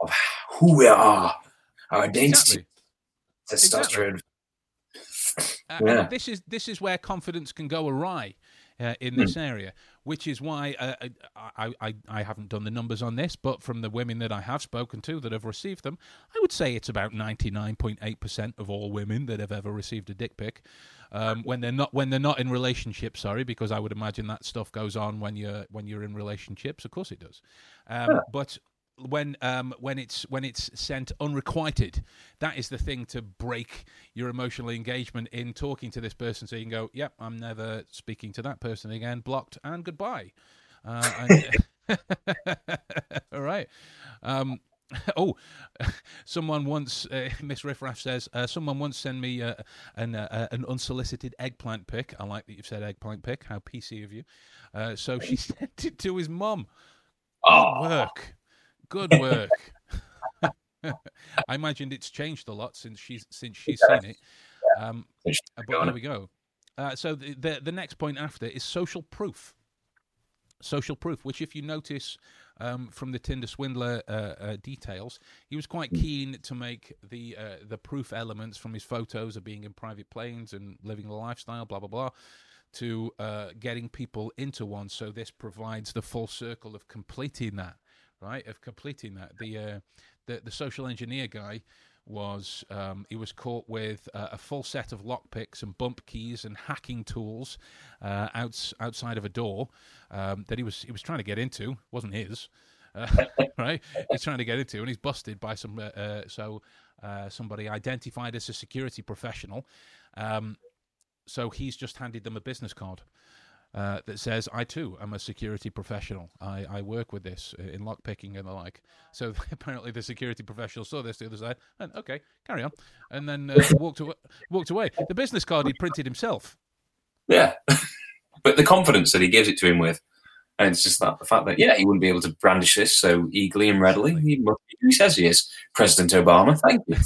of who we are, our identity, Exactly. testosterone. Uh, Yeah. and this is this is where confidence can go awry uh, in this area, which is why uh, I, I I haven't done the numbers on this, but from the women that I have spoken to that have received them, I would say it's about ninety nine point eight percent of all women that have ever received a dick pic. Um, when they're not when they're not in relationships, sorry, because I would imagine that stuff goes on when you're when you're in relationships. Of course it does, um, but when um when it's when it's sent unrequited that is the thing to break your emotional engagement in talking to this person so you can go yep i'm never speaking to that person again. Blocked and goodbye. Uh, and, all right. Um Oh, someone once, uh, Miss Riffraff says, uh, someone once sent me uh, an uh, an unsolicited eggplant pic. I like that you've said eggplant pic. How PC of you. Uh, so she sent it to his mum. Good Oh, work. Good work. I imagined it's changed a lot since she's since she's seen it. Um, uh, but there we go. Uh, so the, the the next point after is social proof. Social proof, which if you notice um, from the Tinder swindler uh, uh, details, he was quite keen to make the uh, the proof elements from his photos of being in private planes and living the lifestyle, blah blah blah, to uh, getting people into one. So this provides the full circle of completing that, right? Of completing that. The uh, the the social engineer guy was um, he was caught with uh, a full set of lockpicks and bump keys and hacking tools uh, outs, outside of a door um, that he was he was trying to get into. Wasn't his. Uh, right? He's trying to get into and he's busted by some uh, uh, so uh, somebody identified as a security professional. Um, so he's just handed them a business card uh, that says, I too am a security professional. I, I work with this uh, in lockpicking and the like. So apparently the security professional saw this the other side and, okay, carry on. And then uh, walked, away, walked away. The business card he printed himself. yeah. but the confidence that he gives it to him with, and it's just that the fact that yeah, he wouldn't be able to brandish this so eagerly and readily. He, he says he is, President Obama. Thank you.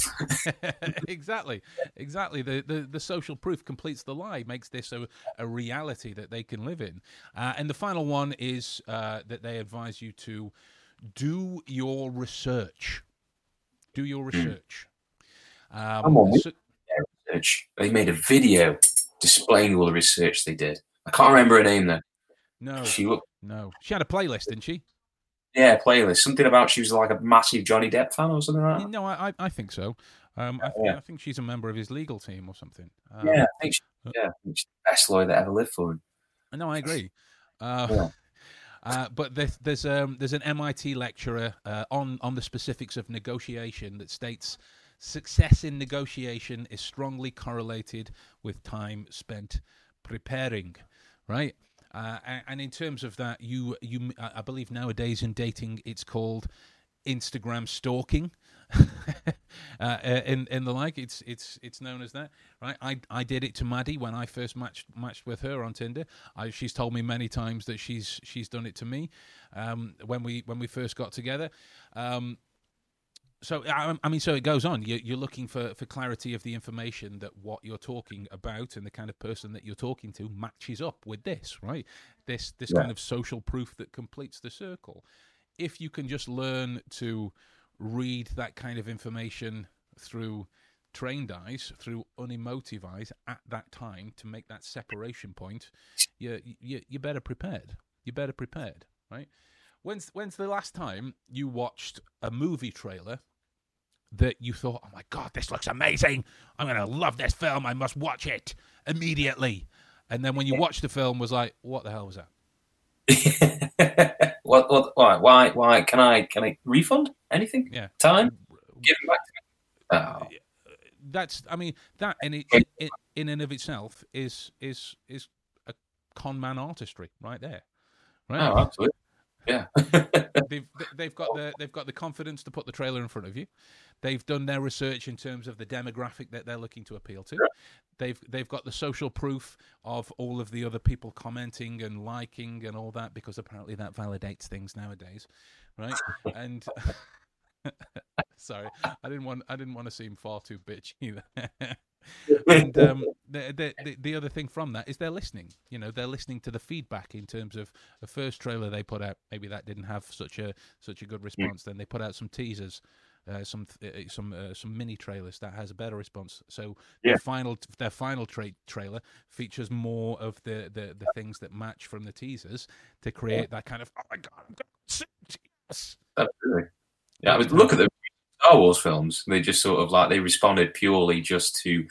exactly, exactly. The, the the social proof completes the lie, makes this a, a reality that they can live in. Uh, and the final one is uh, that they advise you to do your research. Do your research. Um, Come on, so- Research. They made a video displaying all the research they did. I can't remember her name though. No, She looked, no. She had a playlist, didn't she? yeah, playlist. Something about she was like a massive Johnny Depp fan or something like that. No, I, I, think so. Um, I, think, Yeah. I think she's a member of his legal team or something. Um, Yeah, I think she, yeah, she's the best lawyer that ever lived for him. No, I agree. Uh, Yeah. uh, but there's there's um there's an MIT lecturer uh, on on the specifics of negotiation that states success in negotiation is strongly correlated with time spent preparing, right? Uh, and in terms of that, you you I believe nowadays in dating it's called Instagram stalking. uh, in in the like, it's it's it's known as that, right? I I did it to Maddie when I first matched matched with her on Tinder. I, she's told me many times that she's she's done it to me um, when we when we first got together. Um, so I, I mean, so it goes on. You, you're looking for, for clarity of the information that what you're talking about and the kind of person that you're talking to matches up with this, right? This this Yeah. kind of social proof that completes the circle. If you can just learn to read that kind of information through trained eyes, through unemotive eyes at that time to make that separation point, you you you're better prepared. You're better prepared, right? When's when's the last time you watched a movie trailer that you thought, "Oh my god, this looks amazing! I'm gonna love this film. I must watch it immediately." And then when you watched the film, was like, "What the hell was that?" what, what, why, why, why? Can I, can I refund anything? Yeah. Time? Give it back to me. Oh, uh, that's I mean that in it, in, in and of itself is is is a con man artistry right there, right? Oh, absolutely. Yeah. they've they've got the they've got the confidence to put the trailer in front of you. They've done their research in terms of the demographic that they're looking to appeal to. They've they've got the social proof of all of the other people commenting and liking and all that because apparently that validates things nowadays, right? and sorry, I didn't want I didn't want to seem far too bitchy either. and um, the, the, the the other thing from that is they're listening. You know, they're listening to the feedback in terms of the first trailer they put out. Maybe that didn't have such a such a good response. Then they put out some teasers, uh, some uh, some uh, some mini trailers that has a better response. So Yeah. their final their final tra- trailer features more of the, the the things that match from the teasers to create that kind of oh my god, I'm going to yes. Absolutely. Yeah, I mean, look at the Star Wars films. They just sort of like they responded purely just to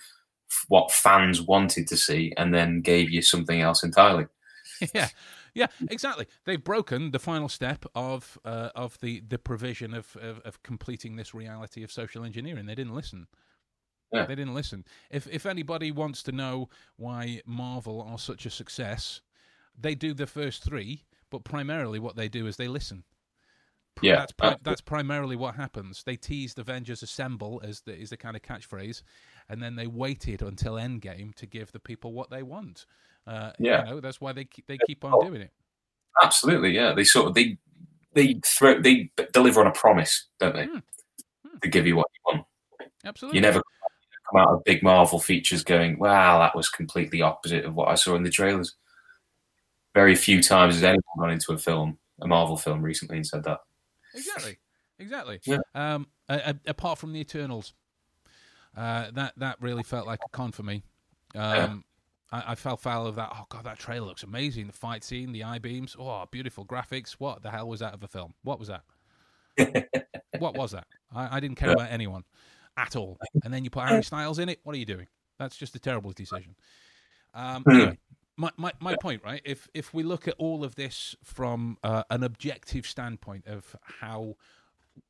what fans wanted to see, and then gave you something else entirely. yeah, yeah, exactly. They've broken the final step of uh, of the the provision of, of of completing this reality of social engineering. They didn't listen. Yeah. They didn't listen. If if anybody wants to know why Marvel are such a success, they do the first three, but primarily what they do is they listen. Yeah, that's pri- uh, that's primarily what happens. They teased Avengers Assemble as the is the kind of catchphrase, and then they waited until Endgame to give the people what they want. Uh, Yeah. you know that's why they keep, they keep on doing it. absolutely. Yeah, they sort of they they throw they deliver on a promise, don't they? Hmm. To give you what you want. Absolutely. You never come out of big Marvel features going, "Wow, that was completely opposite of what I saw in the trailers." Very few times has anyone gone into a film, a Marvel film, recently and said that. Exactly. Exactly. Yeah. Um, a, a- apart from the Eternals, uh, that that really felt like a con for me. Um, I, I fell foul of that. Oh god, that trailer looks amazing. The fight scene, the eye beams. Oh, beautiful graphics. What the hell was that of a film? What was that? what was that? I, I didn't care Yeah. about anyone at all. And then you put Harry Styles in it. What are you doing? That's just a terrible decision. Um, Hmm. anyway, my, my, my point, right? If if we look at all of this from uh, an objective standpoint of how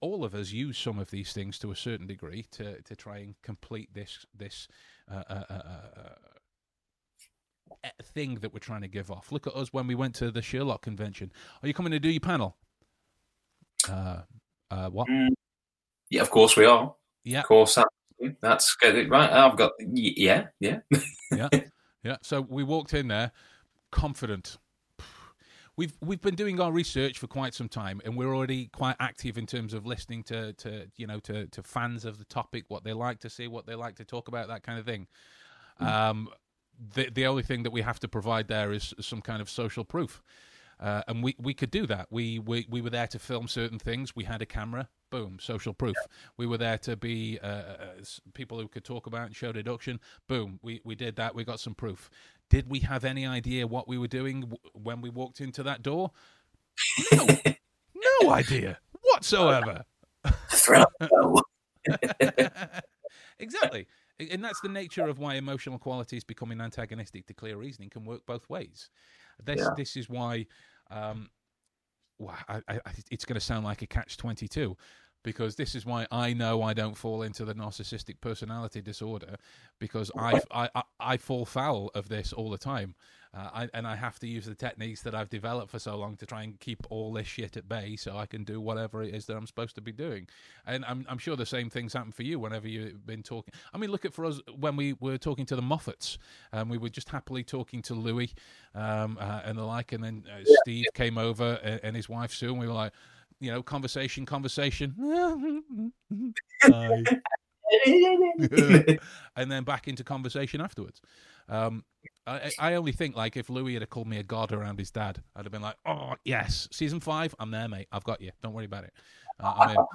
all of us use some of these things to a certain degree to, to try and complete this this uh, uh, uh, uh, thing that we're trying to give off. Look at us when we went to the Sherlock convention. Are you coming to do your panel? Uh, uh, what? Mm. Yeah, of course we are. Yeah, Of course, that, that's good. Right, I've got. Yeah, yeah. yeah, yeah. So we walked in there, confident. We've we've been doing our research for quite some time, and we're already quite active in terms of listening to to you know to to fans of the topic, what they like to see, what they like to talk about, that kind of thing. Um, the the only thing that we have to provide there is some kind of social proof. Uh, and we, we could do that. We, we we were there to film certain things. We had a camera. Boom, social proof. We were there to be uh, uh, people who could talk about and show deduction. Boom, we, we did that. We got some proof. Did we have any idea what we were doing w- when we walked into that door? No, no idea whatsoever. Exactly. And that's the nature of why emotional qualities becoming antagonistic to clear reasoning can work both ways. This Yeah. this is why um well, I, I, it's going to sound like a catch 22 because this is why I know I don't fall into the narcissistic personality disorder because I, I, I, I fall foul of this all the time. Uh, I, and I have to use the techniques that I've developed for so long to try and keep all this shit at bay so I can do whatever it is that I'm supposed to be doing. And I'm, I'm sure the same things happen for you whenever you've been talking. I mean, look at for us when we were talking to the Moffats, um, we were just happily talking to Louis um, uh, and the like, and then uh, Steve came over and, and his wife Sue, and we were like, you know, conversation, conversation. And then back into conversation afterwards. Um, I, I only think like if Louis had called me a god around his dad, I'd have been like, "Oh yes, season five, I'm there, mate. I've got you. Don't worry about it." Uh, I'm in.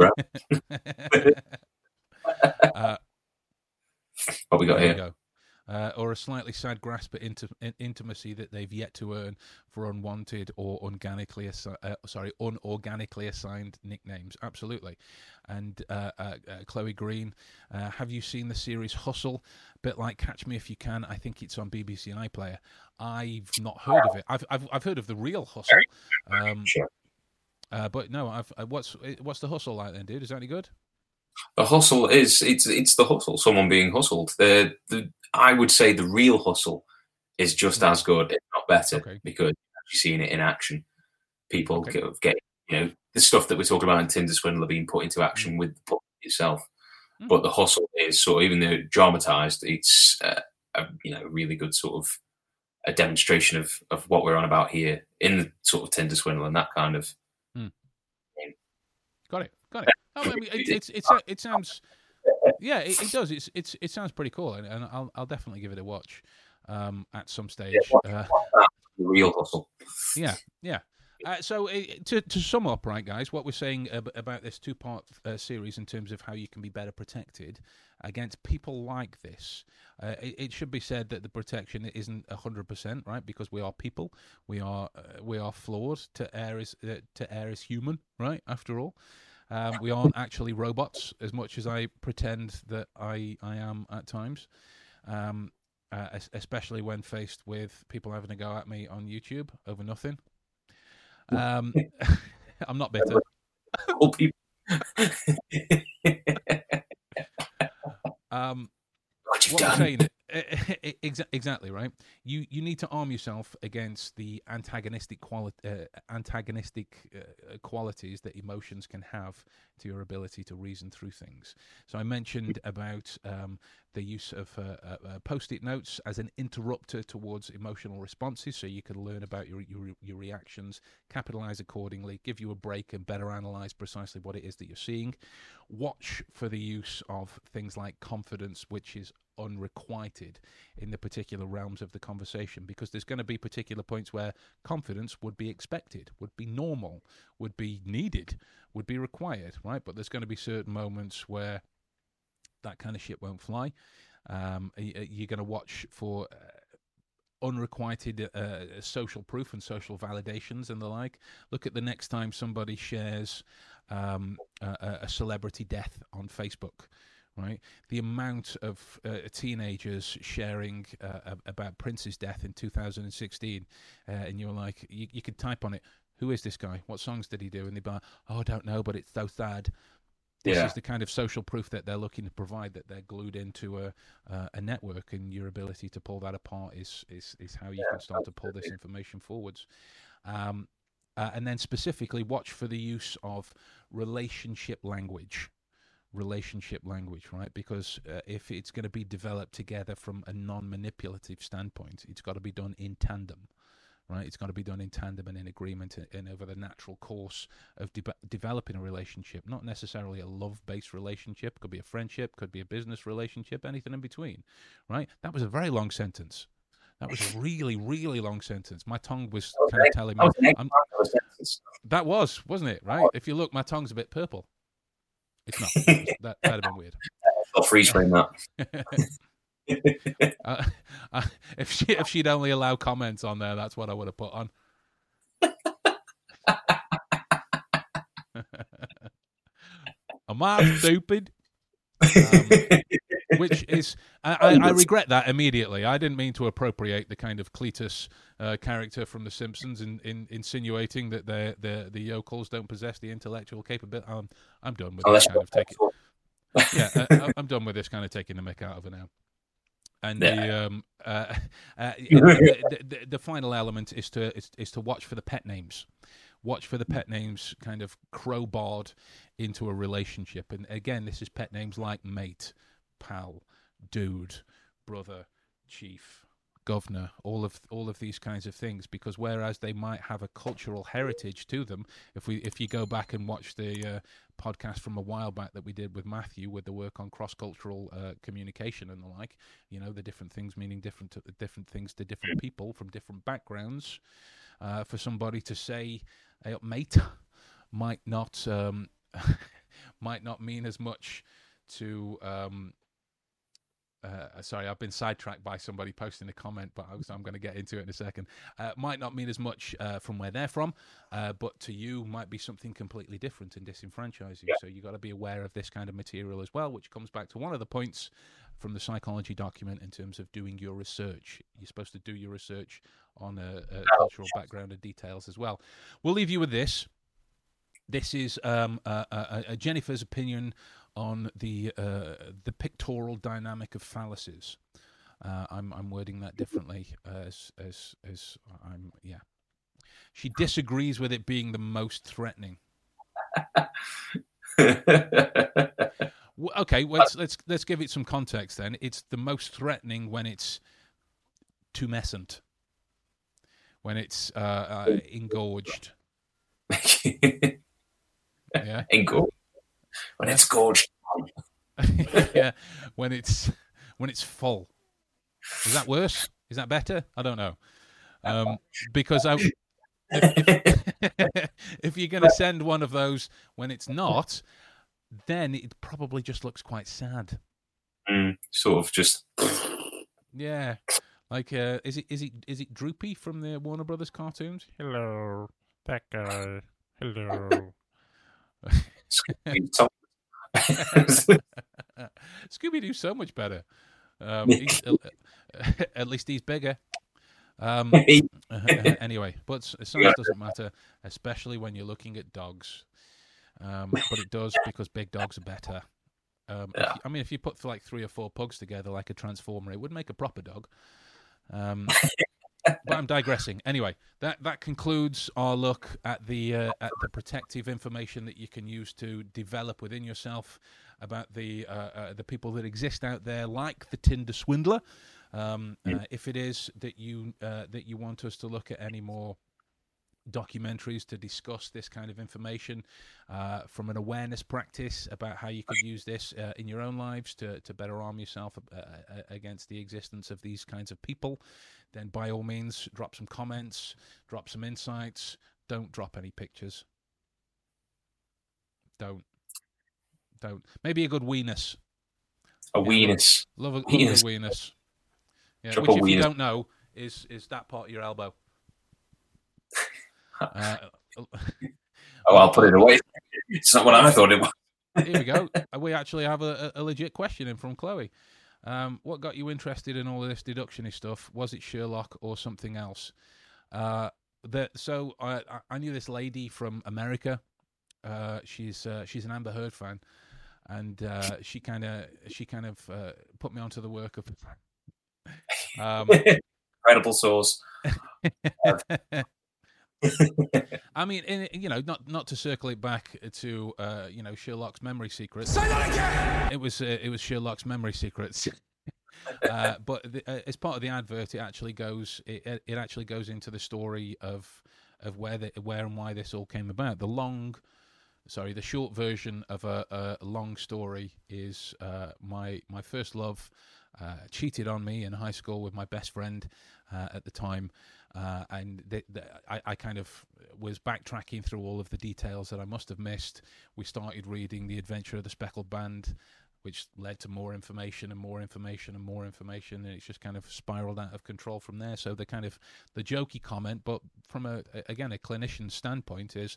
uh, what we got here? go. Uh, or a slightly sad grasp at inti- intimacy that they've yet to earn for unwanted or organically assi- uh, sorry unorganically assigned nicknames. Absolutely. And uh, uh, uh, Chloe Green, uh, have you seen the series Hustle? A bit like Catch Me If You Can. I think it's on BBC iPlayer. I've not heard of it. I've I've, I've heard of the real Hustle. Um, Sure. uh, but no, I've what's what's the Hustle like then, dude? Is that any good? The hustle is it's it's the hustle. Someone being hustled. The the I would say the real hustle is just as good, if not better, Okay. because you've seen it in action. People Okay. get, get you know the stuff that we're talking about in Tinder Swindler being put into action with the book itself. Mm. But the hustle is sort of even though dramatized, it's uh, a you know really good sort of a demonstration of of what we're on about here in the sort of Tinder Swindler and that kind of Got it. Got it. Oh, I mean, it, it's it's it sounds. Yeah, it, it does. It's it's it sounds pretty cool, and, and I'll I'll definitely give it a watch um, at some stage. Uh, the real hustle. yeah, yeah. Uh, so uh, to to sum up, right, guys, what we're saying ab- about this two part uh, series in terms of how you can be better protected against people like this, uh, it, it should be said that the protection isn't hundred percent, right? Because we are people, we are uh, we are flawed. To err is uh, to err is human, right? After all. Um, we aren't actually robots, as much as I pretend that I I am at times. Um, uh, es- especially when faced with people having a go at me on YouTube over nothing. Um, I'm not bitter. Um, what you've what done. Saying, exa- exactly right. You you need to arm yourself against the antagonistic quali- uh, antagonistic uh, qualities that emotions can have to your ability to reason through things. So I mentioned about um, the use of uh, uh, uh, post-it notes as an interrupter towards emotional responses, so you can learn about your your, your reactions, capitalize accordingly, give you a break, and better analyze precisely what it is that you're seeing. Watch for the use of things like confidence, which is unrequited in the particular realms of the conversation because there's going to be particular points where confidence would be expected, would be normal, would be needed, would be required, right? But there's going to be certain moments where that kind of shit won't fly. Um, you're going to watch for uh, unrequited uh, social proof and social validations and the like. Look at the next time somebody shares um, a, a- celebrity death on Facebook right? The amount of uh, teenagers sharing uh, about Prince's death in 2016, uh, and you're like, you, you could type on it, who is this guy? What songs did he do? And they'd like, oh, I don't know, but it's so sad. This Yeah. is the kind of social proof that they're looking to provide that they're glued into a uh, a network, and your ability to pull that apart is is, is how you can start to pull this information forwards. Um, uh, and then specifically, watch for the use of relationship language relationship language, right? Because uh, if it's going to be developed together from a non-manipulative standpoint, it's got to be done in tandem, right? It's got to be done in tandem and in agreement and, over the natural course of de- developing a relationship, not necessarily a love-based relationship. Could be a friendship, could be a business relationship, anything in between, right? That was a very long sentence. That was a really, really long sentence. My tongue was kind of telling me. That was I'm, that was, wasn't it? Right? If you look, my tongue's a bit purple. It's not. That that'd have been weird. I'll freeze frame that. uh, uh, if she if she'd only allow comments on there, that's what I would have put on. Am I stupid? Um, Which is, I, I, I regret that immediately. I didn't mean to appropriate the kind of Cletus uh, character from The Simpsons, in, in insinuating that the the the yokels don't possess the intellectual capability. I'm I'm done with Unless this kind of taking. yeah, uh, I- I'm done with this kind of taking the mick out of it now. And Yeah. the um uh, uh the, the, the final element is to is, is to watch for the pet names. Watch for the pet names kind of crowbarred into a relationship. And again, this is pet names like mate, pal, dude, brother, chief, governor, all of all of these kinds of things. Because whereas they might have a cultural heritage to them, if we if you go back and watch the uh, podcast from a while back that we did with Matthew with the work on cross cultural uh, communication and the like, you know, the different things meaning different different things to different people from different backgrounds. Uh, for somebody to say, hey, mate, might not um, might not mean as much to um, uh, sorry, I've been sidetracked by somebody posting a comment, but I was, I'm going to get into it in a second. Uh, might not mean as much uh, from where they're from, uh, but to you might be something completely different and disenfranchising. Yeah. So you've got to be aware of this kind of material as well, which comes back to one of the points from the psychology document in terms of doing your research. You're supposed to do your research on a, a cultural background and details as well. We'll leave you with this. This is um, uh, uh, uh, Jennifer's opinion on the uh, the pictorial dynamic of phalluses. Uh, I'm I'm wording that differently as as as I'm yeah. She disagrees with it being the most threatening. Okay, let's let's let's give it some context then. It's the most threatening when it's tumescent, when it's uh, uh, engorged. Yeah, good. When it's gorged. yeah, when it's when it's full. Is that worse? Is that better? I don't know. Um, because I, if, if you're going to send one of those when it's not, then it probably just looks quite sad. Mm, sort of just. Yeah, like uh, is it is it is it Droopy from the Warner Brothers cartoons? Hello, that guy. Hello. Scooby Doo's so much better. Um, at least he's bigger. Um, anyway, but size doesn't matter, especially when you're looking at dogs. Um, but it does because big dogs are better. Um, Yeah. you- I mean, if you put like three or four pugs together like a transformer, it would make a proper dog. Um, but I'm digressing. Anyway, that that concludes our look at the uh, at the protective information that you can use to develop within yourself about the uh, uh, the people that exist out there, like the Tinder swindler. Um, uh, if it is that you uh, that you want us to look at any more documentaries to discuss this kind of information uh, from an awareness practice about how you could use this uh, in your own lives to, to better arm yourself uh, uh, against the existence of these kinds of people, then by all means drop some comments, drop some insights. Don't drop any pictures. Don't. Don't. Maybe a good weenus. A weenus. Love a, love a Weenus. good weenus. Yeah, Drop which, a if you don't know, is is that part of your elbow. Uh, Oh, I'll put it away. It's not what I thought it was. here we go. Uh, We actually have a, a legit question in from Chloe. Um, what got you interested in all of this deductionist stuff? Was it Sherlock or something else? Uh, that so I I- knew this lady from America. Uh, she's uh, she's an Amber Heard fan, and uh, she kind of she kind of uh, put me onto the work of. Um, Incredible sauce. I mean, in, you know, not not to circle it back to uh, you know Sherlock's memory secrets. Say that again! It was uh, it was Sherlock's memory secrets. uh, but the, uh, as part of the advert, it actually goes it, it it actually goes into the story of of where the, where and why this all came about. The long, sorry, the short version of a, a long story is uh, my my first love uh, cheated on me in high school with my best friend uh, at the time. Uh, and I, I kind of was backtracking through all of the details that I must have missed. We started reading The Adventure of the Speckled Band, which led to more information and more information and more information, and it's just kind of spiraled out of control from there. So the kind of the jokey comment, but from a again a clinician's standpoint, is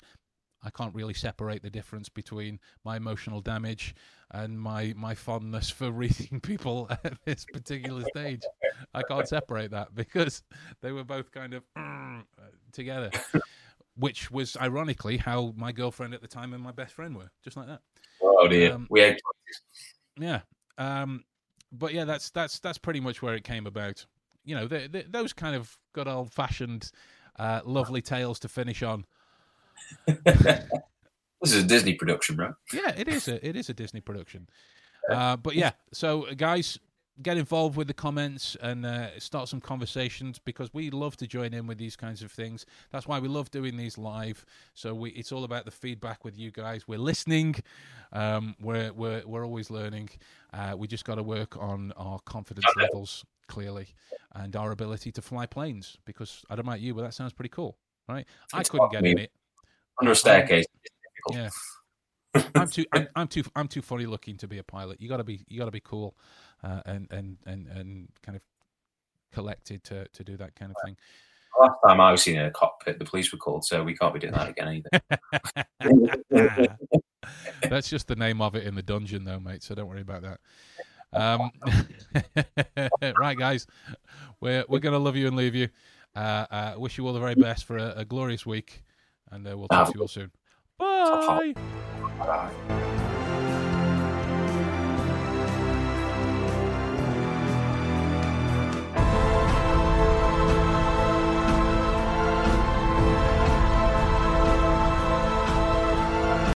I can't really separate the difference between my emotional damage and my my fondness for reading people at this particular stage. I can't separate that because they were both kind of uh, together, which was ironically how my girlfriend at the time and my best friend were, just like that. Oh dear. Um, we had Yeah. Um, but yeah, that's that's that's pretty much where it came about. You know, the, the, those kind of good old fashioned, uh, lovely tales to finish on. this is a Disney production, right? Yeah, it is a it is a Disney production. Uh, but yeah, so guys, get involved with the comments and uh, start some conversations because we love to join in with these kinds of things. That's why we love doing these live. So we it's all about the feedback with you guys. We're listening. Um, we're we're we're always learning. Uh, we just got to work on our confidence levels clearly and our ability to fly planes because I don't know about you, but that sounds pretty cool, right? I couldn't get in it. Under a staircase. Yeah. I'm too I'm, I'm too I'm too funny looking to be a pilot. You got to be you got to be cool uh, and and and and kind of collected to to do that kind of thing. Last time I was in a cockpit, the police were called, so we can't be doing that again either. That's just the name of it in the dungeon, though, mate. So don't worry about that. Um, right, guys, we're we're gonna love you and leave you. Uh, uh, wish you all the very best for a, a glorious week, and uh, we'll talk to you all soon. Bye. Bye.